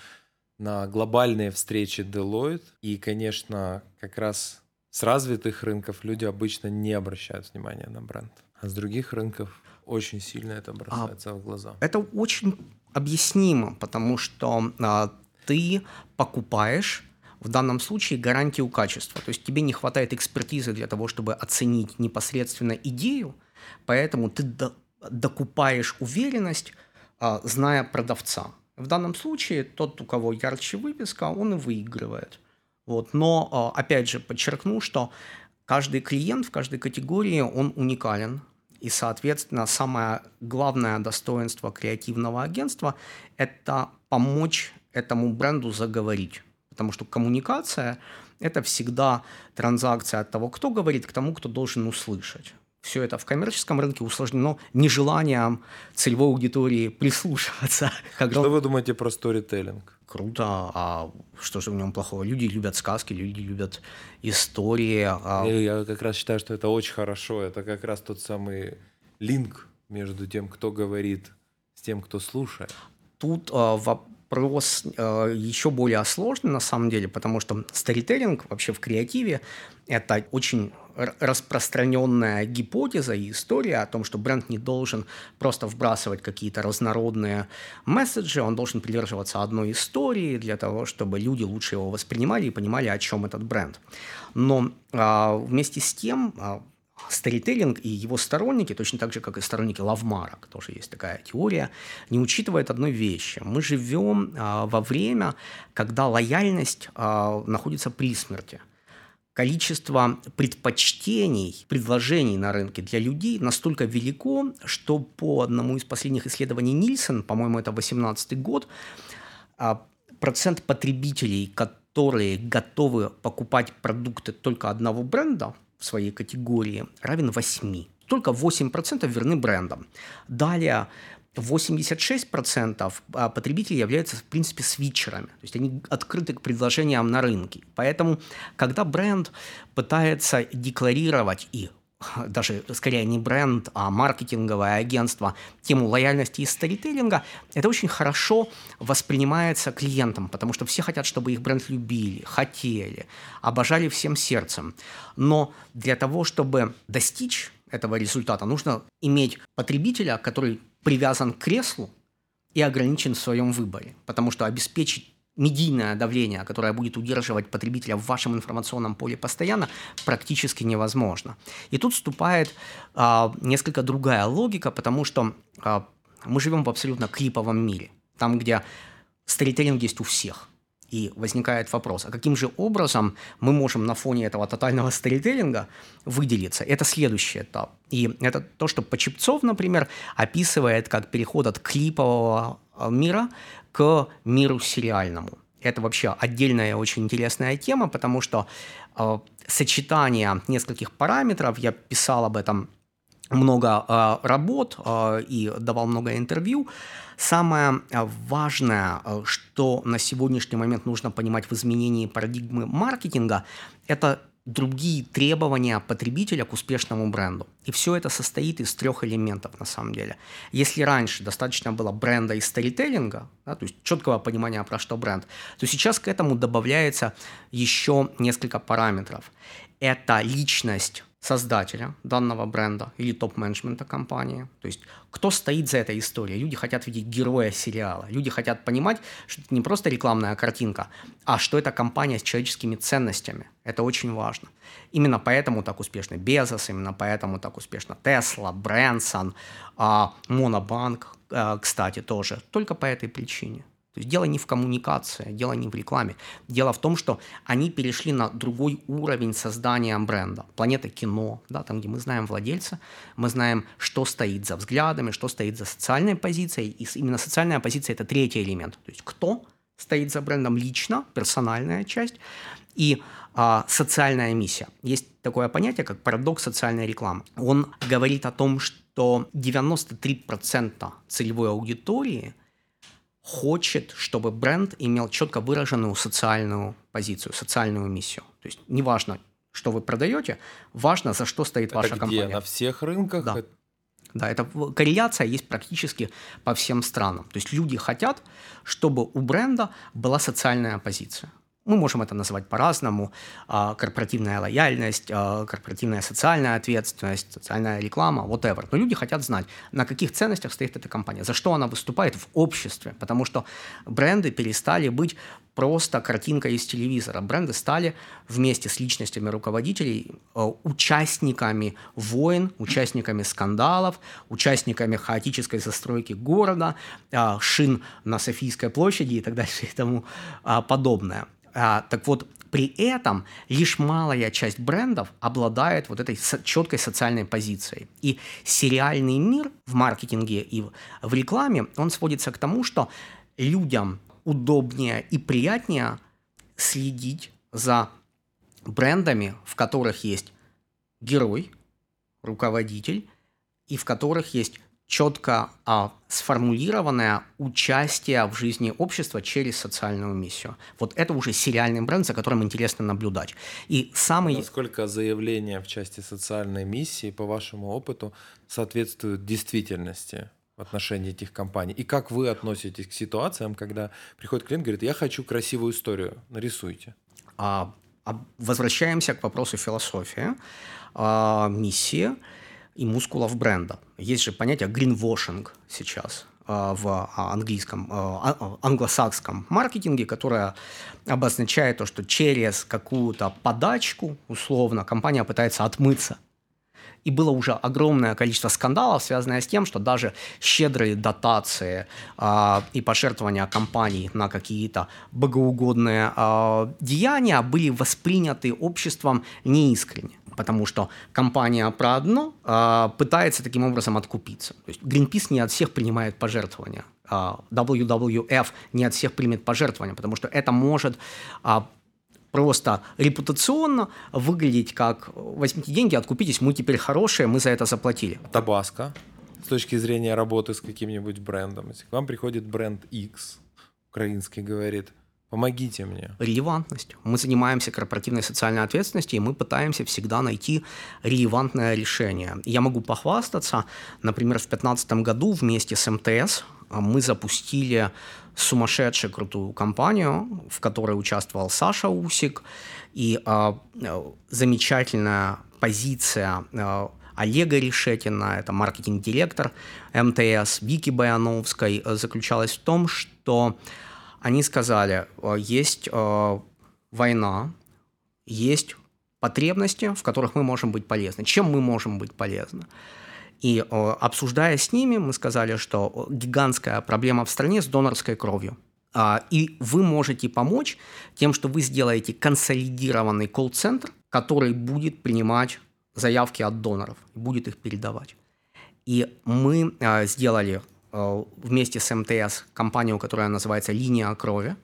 Speaker 1: на глобальные встречи Deloitte, и, конечно, как раз с развитых рынков люди обычно не обращают внимания на бренд, а с других рынков очень сильно это бросается а, в глаза.
Speaker 2: Это очень объяснимо, потому что а, ты покупаешь в данном случае гарантию качества. То есть тебе не хватает экспертизы для того, чтобы оценить непосредственно идею, поэтому ты до, докупаешь уверенность, а, зная продавца. В данном случае тот, у кого ярче выписка, он и выигрывает. Вот. Но, а, опять же, подчеркну, что каждый клиент в каждой категории, он уникален. И, соответственно, самое главное достоинство креативного агентства – это помочь этому бренду заговорить потому что коммуникация – это всегда транзакция от того, кто говорит, к тому, кто должен услышать. Все это в коммерческом рынке усложнено нежеланием целевой аудитории прислушиваться.
Speaker 1: Что вы думаете про сторителлинг?
Speaker 2: Круто. А что же в нем плохого? Люди любят сказки, люди любят истории. А...
Speaker 1: Я как раз считаю, что это очень хорошо. Это как раз тот самый линк между тем, кто говорит, с тем, кто слушает.
Speaker 2: Тут а, вопрос э, еще более сложный на самом деле, потому что старителлинг вообще в креативе – это очень распространенная гипотеза и история о том, что бренд не должен просто вбрасывать какие-то разнородные месседжи, он должен придерживаться одной истории для того, чтобы люди лучше его воспринимали и понимали, о чем этот бренд. Но э, вместе с тем э, Старителлинг и его сторонники, точно так же, как и сторонники Лавмарок, тоже есть такая теория, не учитывают одной вещи. Мы живем а, во время, когда лояльность а, находится при смерти. Количество предпочтений, предложений на рынке для людей настолько велико, что по одному из последних исследований Нильсон, по-моему, это 2018 год, а, процент потребителей, которые готовы покупать продукты только одного бренда – в своей категории равен 8. Только 8% верны брендам. Далее 86% а, потребителей являются, в принципе, свитчерами. То есть они открыты к предложениям на рынке. Поэтому, когда бренд пытается декларировать и даже скорее не бренд, а маркетинговое агентство, тему лояльности и старителлинга, это очень хорошо воспринимается клиентом, потому что все хотят, чтобы их бренд любили, хотели, обожали всем сердцем. Но для того, чтобы достичь этого результата, нужно иметь потребителя, который привязан к креслу и ограничен в своем выборе, потому что обеспечить медийное давление, которое будет удерживать потребителя в вашем информационном поле постоянно, практически невозможно. И тут вступает а, несколько другая логика, потому что а, мы живем в абсолютно клиповом мире, там, где сторителлинг есть у всех. И возникает вопрос, а каким же образом мы можем на фоне этого тотального сторителлинга выделиться? Это следующий этап. И это то, что Почепцов, например, описывает как переход от клипового а, мира к миру сериальному. Это вообще отдельная очень интересная тема, потому что э, сочетание нескольких параметров, я писал об этом много э, работ э, и давал много интервью. Самое важное, что на сегодняшний момент нужно понимать в изменении парадигмы маркетинга, это другие требования потребителя к успешному бренду. И все это состоит из трех элементов на самом деле. Если раньше достаточно было бренда и сторителлинга, да, то есть четкого понимания про что бренд, то сейчас к этому добавляется еще несколько параметров. Это личность создателя данного бренда или топ-менеджмента компании. То есть кто стоит за этой историей. Люди хотят видеть героя сериала. Люди хотят понимать, что это не просто рекламная картинка, а что это компания с человеческими ценностями. Это очень важно. Именно поэтому так успешны Безос, именно поэтому так успешно Тесла, Брэнсон, Монобанк, кстати, тоже. Только по этой причине. То есть дело не в коммуникации, дело не в рекламе. Дело в том, что они перешли на другой уровень создания бренда. Планета кино, да, там, где мы знаем владельца, мы знаем, что стоит за взглядами, что стоит за социальной позицией. И именно социальная позиция – это третий элемент. То есть кто стоит за брендом лично, персональная часть, и а, социальная миссия. Есть такое понятие, как парадокс социальной рекламы. Он говорит о том, что 93% целевой аудитории – хочет, чтобы бренд имел четко выраженную социальную позицию, социальную миссию. То есть неважно, что вы продаете, важно, за что стоит
Speaker 1: Это
Speaker 2: ваша
Speaker 1: где?
Speaker 2: компания.
Speaker 1: На всех рынках?
Speaker 2: Да. Да, эта корреляция есть практически по всем странам. То есть люди хотят, чтобы у бренда была социальная позиция. Мы можем это называть по-разному. А, корпоративная лояльность, а, корпоративная социальная ответственность, социальная реклама, whatever. Но люди хотят знать, на каких ценностях стоит эта компания, за что она выступает в обществе. Потому что бренды перестали быть просто картинкой из телевизора. Бренды стали вместе с личностями руководителей а, участниками войн, участниками скандалов, участниками хаотической застройки города, шин на Софийской площади и так дальше и тому подобное. А, так вот, при этом лишь малая часть брендов обладает вот этой со- четкой социальной позицией. И сериальный мир в маркетинге и в, рекламе, он сводится к тому, что людям удобнее и приятнее следить за брендами, в которых есть герой, руководитель, и в которых есть четко а, сформулированное участие в жизни общества через социальную миссию. Вот это уже сериальный бренд, за которым интересно наблюдать. И самый...
Speaker 1: Насколько заявление в части социальной миссии, по вашему опыту, соответствует действительности в отношении этих компаний? И как вы относитесь к ситуациям, когда приходит клиент и говорит, я хочу красивую историю, нарисуйте?
Speaker 2: А, а, возвращаемся к вопросу философии, а, миссии и мускулов бренда. Есть же понятие greenwashing сейчас а, в а, английском, а, англосакском маркетинге, которое обозначает то, что через какую-то подачку, условно, компания пытается отмыться. И было уже огромное количество скандалов, связанное с тем, что даже щедрые дотации э, и пожертвования компаний на какие-то богоугодные э, деяния были восприняты обществом неискренне потому что компания про одно а, пытается таким образом откупиться. То есть Greenpeace не от всех принимает пожертвования. А, WWF не от всех примет пожертвования, потому что это может а, просто репутационно выглядеть как «возьмите деньги, откупитесь, мы теперь хорошие, мы за это заплатили».
Speaker 1: Табаско с точки зрения работы с каким-нибудь брендом. Если к вам приходит бренд X, украинский, говорит – Помогите мне.
Speaker 2: Релевантность. Мы занимаемся корпоративной социальной ответственностью, и мы пытаемся всегда найти релевантное решение. Я могу похвастаться, например, в 2015 году вместе с МТС мы запустили сумасшедшую крутую компанию, в которой участвовал Саша Усик, и э, замечательная позиция э, Олега Решетина, это маркетинг-директор МТС, Вики Баяновской, заключалась в том, что они сказали, э, есть э, война, есть потребности, в которых мы можем быть полезны. Чем мы можем быть полезны? И э, обсуждая с ними, мы сказали, что гигантская проблема в стране с донорской кровью. А, и вы можете помочь тем, что вы сделаете консолидированный колл-центр, который будет принимать заявки от доноров, будет их передавать. И мы сделали вместе с МТС компанию, которая называется «Линия крови».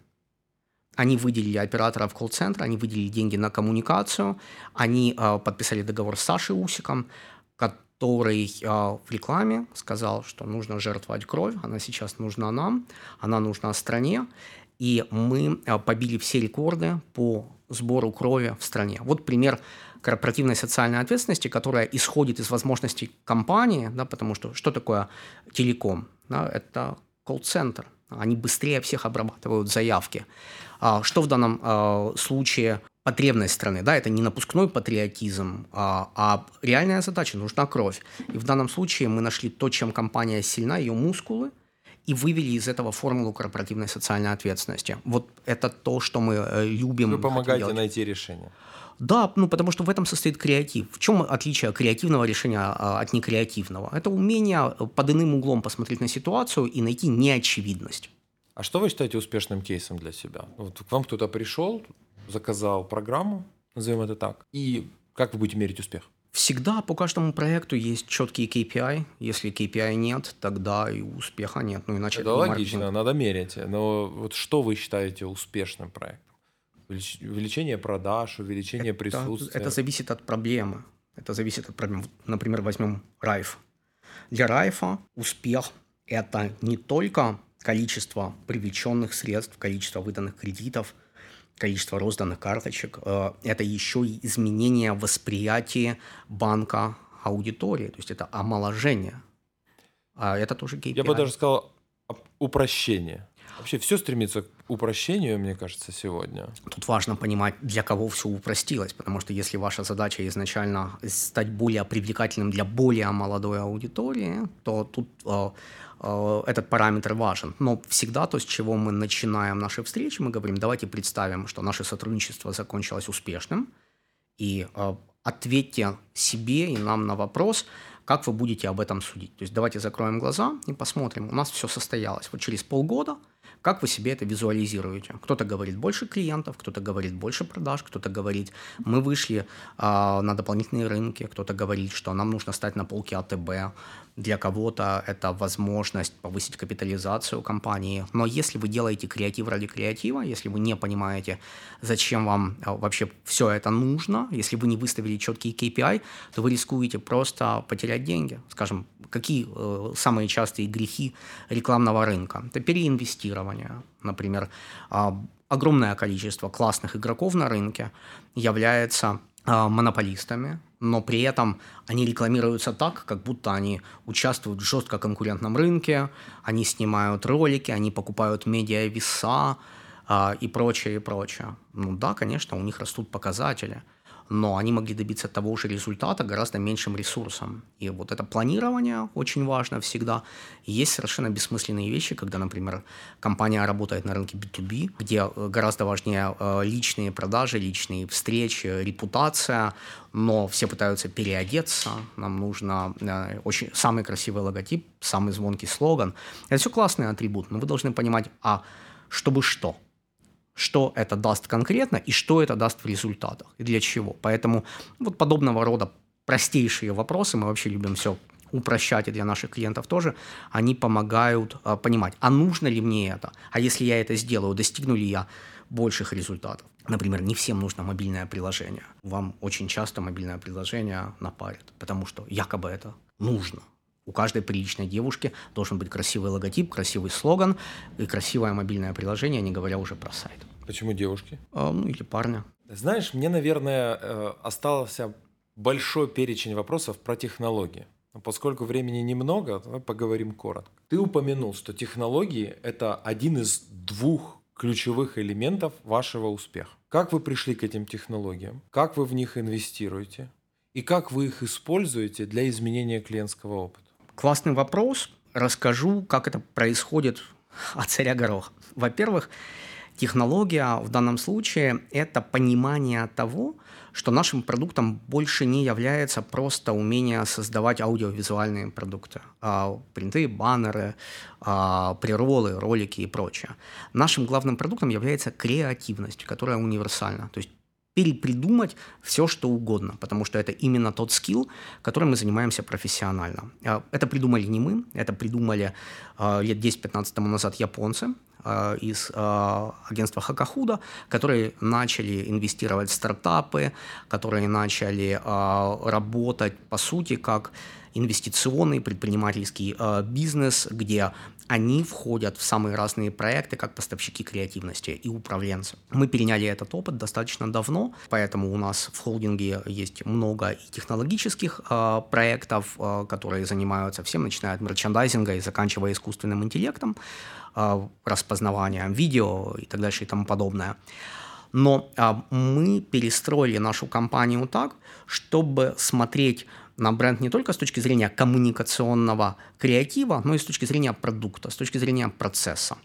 Speaker 2: Они выделили операторов колл-центра, они выделили деньги на коммуникацию, они э, подписали договор с Сашей Усиком, который в рекламе сказал, что нужно жертвовать кровь, она сейчас нужна нам, она нужна стране, и мы побили все рекорды по сбору крови в стране. Вот пример корпоративной социальной ответственности, которая исходит из возможностей компании, да, потому что что такое телеком? Да, это колл-центр. Они быстрее всех обрабатывают заявки. А, что в данном а, случае потребность страны? Да, это не напускной патриотизм, а, а реальная задача, нужна кровь. И в данном случае мы нашли то, чем компания сильна, ее мускулы, и вывели из этого формулу корпоративной социальной ответственности. Вот это то, что мы э, любим.
Speaker 1: Вы помогаете найти решение.
Speaker 2: Да, ну потому что в этом состоит креатив. В чем отличие креативного решения а, от некреативного? Это умение под иным углом посмотреть на ситуацию и найти неочевидность.
Speaker 1: А что вы считаете успешным кейсом для себя? Вот к вам кто-то пришел, заказал программу, назовем это так, и как вы будете мерить успех?
Speaker 2: Всегда по каждому проекту есть четкие KPI. Если KPI нет, тогда и успеха нет. Ну, иначе
Speaker 1: это логично, маркетинг. надо мерить. Но вот что вы считаете успешным проектом? Увеличение продаж, увеличение это, присутствия.
Speaker 2: Это зависит от проблемы. Это зависит от проблем. Например, возьмем Райф. Для Райфа успех – это не только количество привлеченных средств, количество выданных кредитов, количество розданных карточек. Э, это еще и изменение восприятия банка аудитории. То есть это омоложение. А это тоже KPI.
Speaker 1: Я бы даже сказал упрощение. Вообще все стремится к упрощению, мне кажется, сегодня.
Speaker 2: Тут важно понимать, для кого все упростилось, потому что если ваша задача изначально стать более привлекательным для более молодой аудитории, то тут э, э, этот параметр важен. Но всегда то, с чего мы начинаем наши встречи, мы говорим, давайте представим, что наше сотрудничество закончилось успешным, и э, ответьте себе и нам на вопрос, как вы будете об этом судить. То есть давайте закроем глаза и посмотрим. У нас все состоялось. Вот через полгода – как вы себе это визуализируете? Кто-то говорит больше клиентов, кто-то говорит больше продаж, кто-то говорит, мы вышли э, на дополнительные рынки, кто-то говорит, что нам нужно стать на полке АТБ. Для кого-то это возможность повысить капитализацию компании. Но если вы делаете креатив ради креатива, если вы не понимаете, зачем вам а, вообще все это нужно, если вы не выставили четкие KPI, то вы рискуете просто потерять деньги. Скажем, какие э, самые частые грехи рекламного рынка? Это переинвестирование, например. Э, огромное количество классных игроков на рынке является э, монополистами, но при этом они рекламируются так, как будто они участвуют в жестко конкурентном рынке, они снимают ролики, они покупают медиа веса э, и прочее, и прочее. Ну да, конечно, у них растут показатели – но они могли добиться того же результата гораздо меньшим ресурсом. И вот это планирование очень важно всегда. есть совершенно бессмысленные вещи, когда, например, компания работает на рынке B2B, где э, гораздо важнее э, личные продажи, личные встречи, репутация, но все пытаются переодеться, нам нужно э, очень, самый красивый логотип, самый звонкий слоган. Это все классный атрибут, но вы должны понимать, а чтобы что – что это даст конкретно и что это даст в результатах и для чего. Поэтому вот подобного рода простейшие вопросы, мы вообще любим все упрощать и для наших клиентов тоже, они помогают э, понимать, а нужно ли мне это, а если я это сделаю, достигну ли я больших результатов. Например, не всем нужно мобильное приложение. Вам очень часто мобильное приложение напарит, потому что якобы это нужно. У каждой приличной девушки должен быть красивый логотип, красивый слоган и красивое мобильное приложение, не говоря уже про сайт.
Speaker 1: Почему девушки?
Speaker 2: А, ну или парня.
Speaker 1: Знаешь, мне, наверное, э, остался большой перечень вопросов про технологии. Но поскольку времени немного, давай поговорим коротко. Ты упомянул, что технологии – это один из двух ключевых элементов вашего успеха. Как вы пришли к этим технологиям? Как вы в них инвестируете? И как вы их используете для изменения клиентского опыта?
Speaker 2: Классный вопрос. Расскажу, как это происходит от царя горох. Во-первых, технология в данном случае – это понимание того, что нашим продуктом больше не является просто умение создавать аудиовизуальные продукты, а принты, баннеры, а, приролы, ролики и прочее. Нашим главным продуктом является креативность, которая универсальна. То есть перепридумать все, что угодно, потому что это именно тот скилл, которым мы занимаемся профессионально. А, это придумали не мы, это придумали а, лет 10-15 тому назад японцы а, из агентства Хакахуда, которые начали инвестировать в стартапы, которые начали работать, по сути, как инвестиционный, предпринимательский э, бизнес, где они входят в самые разные проекты, как поставщики креативности и управленцы. Мы переняли этот опыт достаточно давно, поэтому у нас в холдинге есть много и технологических э, проектов, э, которые занимаются всем, начиная от мерчендайзинга и заканчивая искусственным интеллектом, э, распознаванием видео и так дальше и тому подобное. Но э, мы перестроили нашу компанию так, чтобы смотреть на бренд не только с точки зрения коммуникационного креатива, но и с точки зрения продукта, с точки зрения процесса.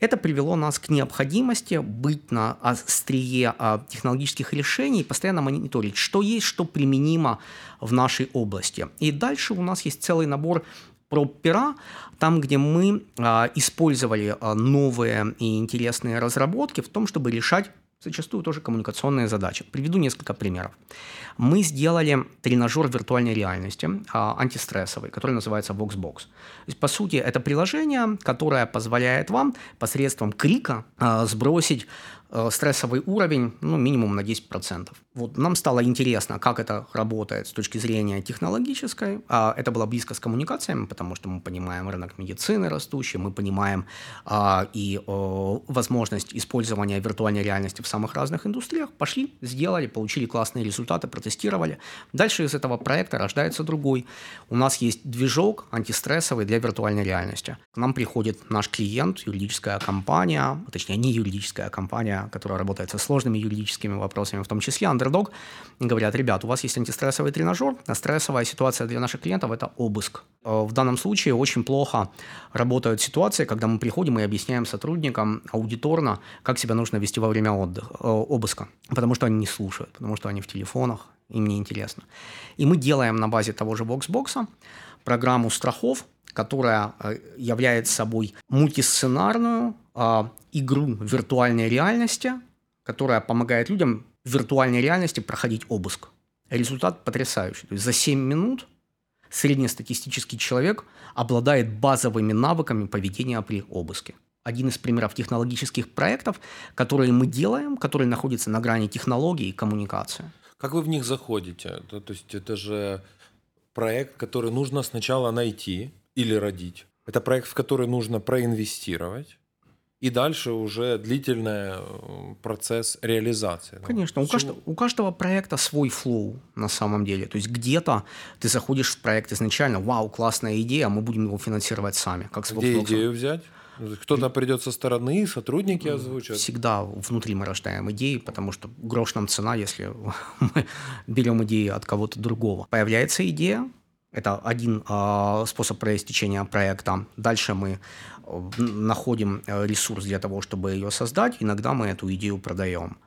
Speaker 2: Это привело нас к необходимости быть на острие а, технологических решений, постоянно мониторить, что есть, что применимо в нашей области. И дальше у нас есть целый набор проб пера, там, где мы а, использовали а, новые и интересные разработки в том, чтобы решать зачастую тоже коммуникационные задачи. Приведу несколько примеров. Мы сделали тренажер виртуальной реальности, а, антистрессовый, который называется VoxBox. То по сути, это приложение, которое позволяет вам посредством крика а, сбросить стрессовый уровень ну, минимум на 10%. Вот нам стало интересно, как это работает с точки зрения технологической. А это было близко с коммуникациями, потому что мы понимаем рынок медицины растущий, мы понимаем а, и а, возможность использования виртуальной реальности в самых разных индустриях. Пошли, сделали, получили классные результаты, протестировали. Дальше из этого проекта рождается другой. У нас есть движок антистрессовый для виртуальной реальности. К нам приходит наш клиент, юридическая компания, точнее не юридическая компания, которая работает со сложными юридическими вопросами, в том числе Underdog, говорят, ребят, у вас есть антистрессовый тренажер, а стрессовая ситуация для наших клиентов – это обыск. Э, в данном случае очень плохо работают ситуации, когда мы приходим и объясняем сотрудникам аудиторно, как себя нужно вести во время отдыха, э, обыска, потому что они не слушают, потому что они в телефонах, им не интересно. И мы делаем на базе того же Voxbox программу страхов, которая э, является собой мультисценарную э, игру виртуальной реальности, которая помогает людям в виртуальной реальности проходить обыск. Результат потрясающий. То есть за 7 минут среднестатистический человек обладает базовыми навыками поведения при обыске. Один из примеров технологических проектов, которые мы делаем, которые находятся на грани технологии и коммуникации.
Speaker 1: Как вы в них заходите? То, то есть это же проект, который нужно сначала найти, или родить. Это проект, в который нужно проинвестировать. И дальше уже длительный э, процесс реализации.
Speaker 2: Конечно, у каждого, у каждого проекта свой флоу на самом деле. То есть где-то ты заходишь в проект изначально, вау, классная идея, мы будем его финансировать сами. Как
Speaker 1: Где идею взять? Кто-то придет со стороны, сотрудники озвучат.
Speaker 2: Всегда внутри мы рождаем идеи, потому что грош нам цена, если мы берем идеи от кого-то другого. Появляется идея, это один э, способ проистечения проекта. Дальше мы э, находим э, ресурс для того, чтобы ее создать. Иногда мы эту идею продаем.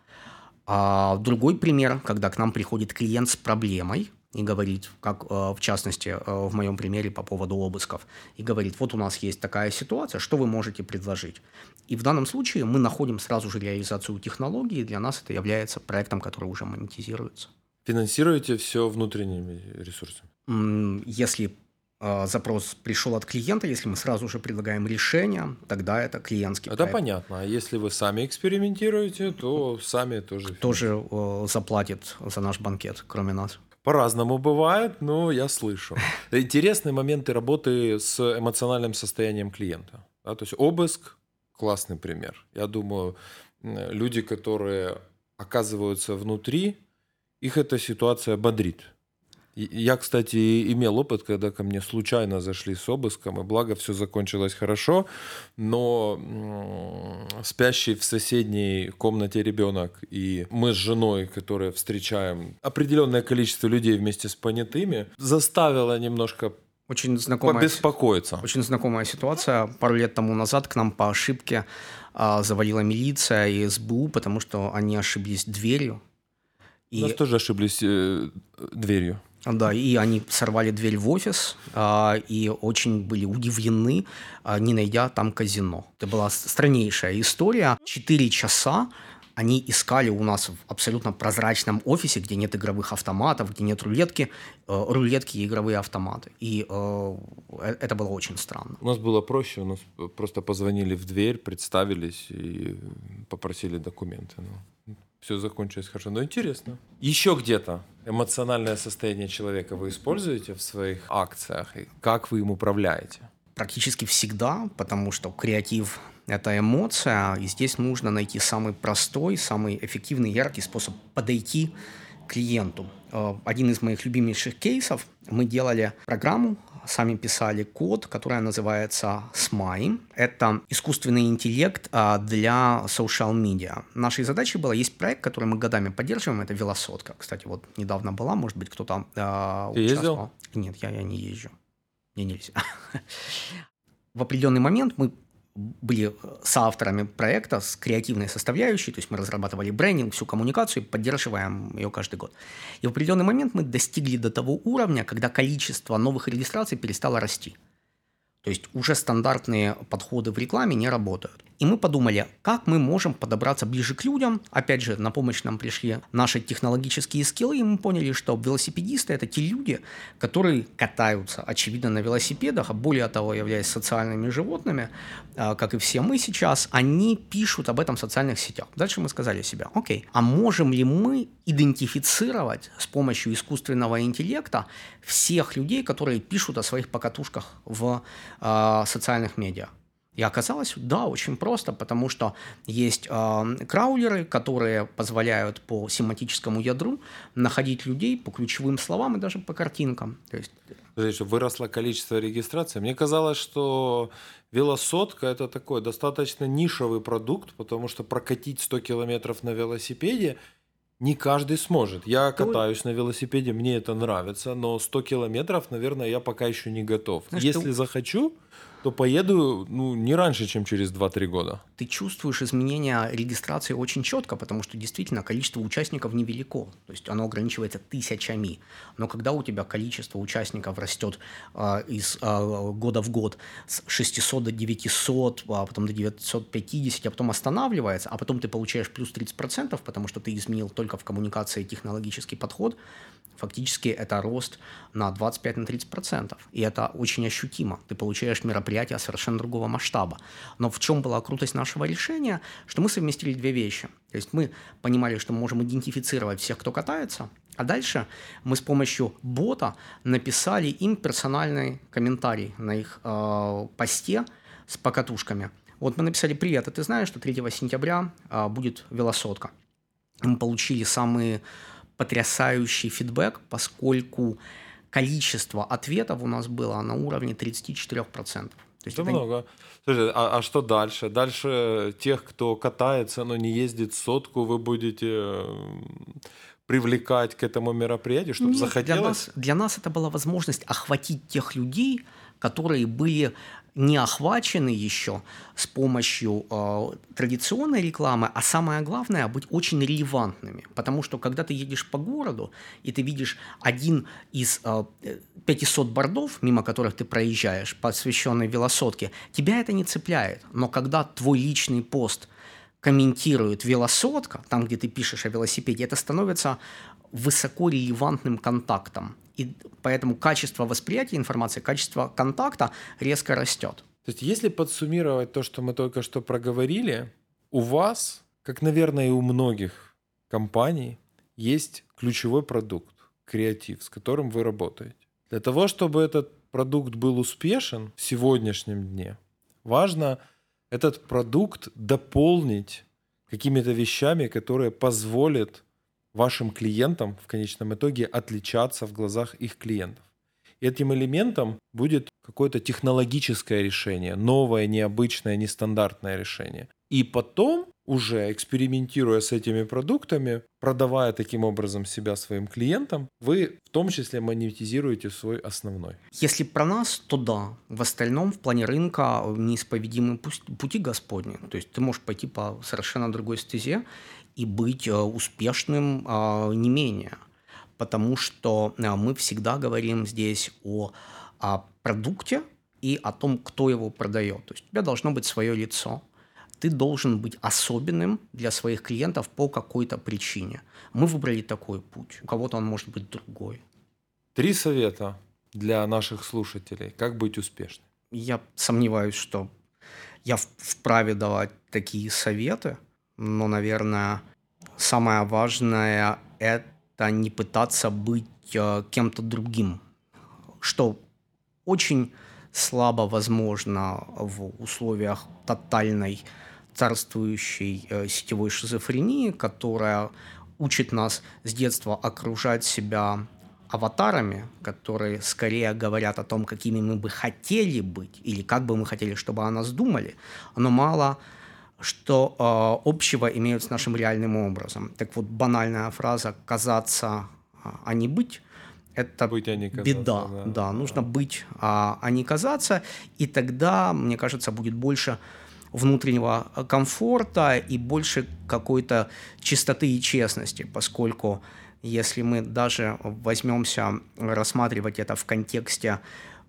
Speaker 2: А другой пример, когда к нам приходит клиент с проблемой и говорит, как э, в частности в моем примере по поводу обысков, и говорит, вот у нас есть такая ситуация, что вы можете предложить? И в данном случае мы находим сразу же реализацию технологии, и для нас это является проектом, который уже монетизируется.
Speaker 1: Финансируете все внутренними ресурсами?
Speaker 2: Если а, запрос пришел от клиента, если мы сразу же предлагаем решение, тогда это клиентский
Speaker 1: Это проект. понятно. А если вы сами экспериментируете, то сами тоже...
Speaker 2: Тоже заплатит за наш банкет, кроме нас.
Speaker 1: По-разному бывает, но я слышу. Интересные моменты работы с эмоциональным состоянием клиента. Да, то есть обыск – классный пример. Я думаю, люди, которые оказываются внутри, их эта ситуация бодрит – я, кстати, имел опыт, когда ко мне случайно зашли с обыском, и благо все закончилось хорошо, но спящий в соседней комнате ребенок и мы с женой, которые встречаем определенное количество людей вместе с понятыми, заставило немножко очень знакомая, побеспокоиться.
Speaker 2: Очень знакомая ситуация. Пару лет тому назад к нам по ошибке а, завалила милиция и СБУ, потому что они ошиблись дверью.
Speaker 1: И... У нас тоже ошиблись э, дверью.
Speaker 2: Да, и они сорвали дверь в офис а, и очень были удивлены, а, не найдя там казино. Это была страннейшая история. Четыре часа они искали у нас в абсолютно прозрачном офисе, где нет игровых автоматов, где нет рулетки, э, рулетки и игровые автоматы. И э, э это было очень странно.
Speaker 1: У нас было проще, у нас просто позвонили в дверь, представились и попросили документы. Ну, все закончилось хорошо. Но интересно. Еще где-то эмоциональное состояние человека вы используете в своих акциях? И как вы им управляете?
Speaker 2: Практически всегда, потому что креатив – это эмоция, и здесь нужно найти самый простой, самый эффективный, яркий способ подойти клиенту. Э, один из моих любимейших кейсов – мы делали программу сами писали код, которая называется SMI. Это искусственный интеллект а, для social media. Нашей задачей было, есть проект, который мы годами поддерживаем, это велосотка. Кстати, вот недавно была, может быть, кто-то
Speaker 1: э, Ты ездил?
Speaker 2: Нет, я, я не езжу. Мне нельзя. В определенный момент мы были соавторами проекта с креативной составляющей, то есть мы разрабатывали брендинг, всю коммуникацию, поддерживаем ее каждый год. И в определенный момент мы достигли до того уровня, когда количество новых регистраций перестало расти. То есть уже стандартные подходы в рекламе не работают. И мы подумали, как мы можем подобраться ближе к людям. Опять же, на помощь нам пришли наши технологические скиллы, и мы поняли, что велосипедисты – это те люди, которые катаются, очевидно, на велосипедах, а более того, являясь социальными животными, а, как и все мы сейчас, они пишут об этом в социальных сетях. Дальше мы сказали себе, окей, а можем ли мы идентифицировать с помощью искусственного интеллекта всех людей, которые пишут о своих покатушках в э, социальных медиа? И оказалось, да, очень просто, потому что есть э, краулеры, которые позволяют по семантическому ядру находить людей по ключевым словам и даже по картинкам. То есть...
Speaker 1: Подожди, выросло количество регистраций. Мне казалось, что велосотка это такой достаточно нишевый продукт, потому что прокатить 100 километров на велосипеде не каждый сможет. Я катаюсь на велосипеде, мне это нравится, но 100 километров, наверное, я пока еще не готов. Знаешь, Если ты... захочу, то поеду ну, не раньше, чем через 2-3 года.
Speaker 2: Ты чувствуешь изменения регистрации очень четко, потому что действительно количество участников невелико. То есть оно ограничивается тысячами. Но когда у тебя количество участников растет э, из э, года в год с 600 до 900, а потом до 950, а потом останавливается, а потом ты получаешь плюс 30%, потому что ты изменил только в коммуникации технологический подход, фактически это рост на 25-30%. И это очень ощутимо. Ты получаешь мероприятие совершенно другого масштаба. Но в чем была крутость нашего решения? Что мы совместили две вещи. То есть мы понимали, что мы можем идентифицировать всех, кто катается, а дальше мы с помощью бота написали им персональный комментарий на их э, посте с покатушками. Вот мы написали «Привет, а ты знаешь, что 3 сентября э, будет велосотка?» Мы получили самые потрясающий фидбэк, поскольку количество ответов у нас было на уровне 34%.
Speaker 1: То есть это, это много. Слушай, а, а что дальше? Дальше тех, кто катается, но не ездит сотку, вы будете привлекать к этому мероприятию, чтобы Нет, захотелось?
Speaker 2: Для нас, для нас это была возможность охватить тех людей, которые были не охвачены еще с помощью э, традиционной рекламы, а самое главное быть очень релевантными, потому что когда ты едешь по городу и ты видишь один из э, 500 бордов, мимо которых ты проезжаешь, посвященный велосотке, тебя это не цепляет, но когда твой личный пост комментирует велосотка, там, где ты пишешь о велосипеде, это становится высоко релевантным контактом. И поэтому качество восприятия информации, качество контакта резко растет.
Speaker 1: То есть, если подсуммировать то, что мы только что проговорили, у вас, как, наверное, и у многих компаний, есть ключевой продукт, креатив, с которым вы работаете. Для того, чтобы этот продукт был успешен в сегодняшнем дне, важно этот продукт дополнить какими-то вещами, которые позволят вашим клиентам в конечном итоге отличаться в глазах их клиентов. Этим элементом будет какое-то технологическое решение, новое, необычное, нестандартное решение. И потом, уже экспериментируя с этими продуктами, продавая таким образом себя своим клиентам, вы в том числе монетизируете свой основной.
Speaker 2: Если про нас, то да. В остальном в плане рынка неисповедимы пути Господни. То есть ты можешь пойти по совершенно другой стезе и быть э, успешным а, не менее. Потому что э, мы всегда говорим здесь о, о продукте и о том, кто его продает. То есть у тебя должно быть свое лицо. Ты должен быть особенным для своих клиентов по какой-то причине. Мы выбрали такой путь. У кого-то он может быть другой.
Speaker 1: Три совета для наших слушателей. Как быть успешным?
Speaker 2: Я сомневаюсь, что я вправе давать такие советы – но, наверное, самое важное – это не пытаться быть э, кем-то другим, что очень слабо возможно в условиях тотальной царствующей э, сетевой шизофрении, которая учит нас с детства окружать себя аватарами, которые скорее говорят о том, какими мы бы хотели быть, или как бы мы хотели, чтобы о нас думали, но мало что э, общего имеют с нашим реальным образом. Так вот, банальная фраза «казаться, а не быть» – это быть, а не казаться, беда. Да, да нужно быть, а, а не казаться, и тогда, мне кажется, будет больше внутреннего комфорта и больше какой-то чистоты и честности, поскольку если мы даже возьмемся рассматривать это в контексте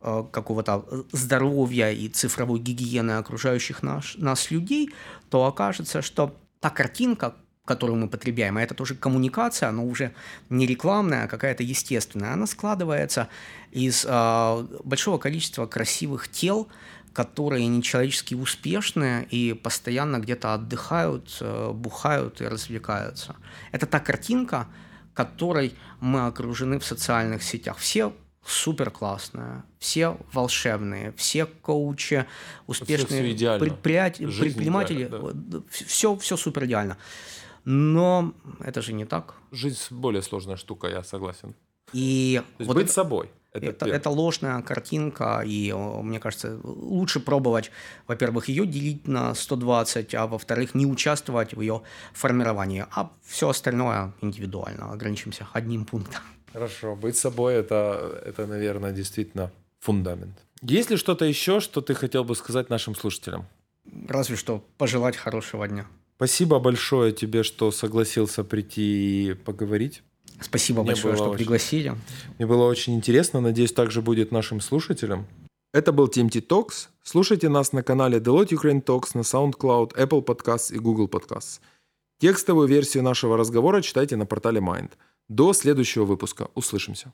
Speaker 2: какого-то здоровья и цифровой гигиены окружающих нас, нас людей, то окажется, что та картинка, которую мы потребляем, а это тоже коммуникация, но уже не рекламная, а какая-то естественная, она складывается из э, большого количества красивых тел, которые нечеловечески успешные и постоянно где-то отдыхают, э, бухают и развлекаются. Это та картинка, которой мы окружены в социальных сетях. Все супер классные, все волшебные, все коучи, успешные все предприятия, предприниматели, да. все, все супер идеально. Но это же не так.
Speaker 1: Жизнь более сложная штука, я согласен.
Speaker 2: И
Speaker 1: То есть вот быть это, собой.
Speaker 2: Это, это, это ложная картинка, и мне кажется, лучше пробовать, во-первых, ее делить на 120, а во-вторых, не участвовать в ее формировании, а все остальное индивидуально. Ограничимся одним пунктом.
Speaker 1: Хорошо, быть собой это, это, наверное, действительно фундамент. Есть ли что-то еще, что ты хотел бы сказать нашим слушателям?
Speaker 2: Разве что пожелать хорошего дня.
Speaker 1: Спасибо большое тебе, что согласился прийти и поговорить.
Speaker 2: Спасибо мне большое, что очень, пригласили.
Speaker 1: Мне было очень интересно. Надеюсь, также будет нашим слушателям. Это был TMT Talks. Слушайте нас на канале Deloitte Ukraine Talks на SoundCloud, Apple Podcasts и Google Podcasts. Текстовую версию нашего разговора читайте на портале Mind. До следующего выпуска. Услышимся.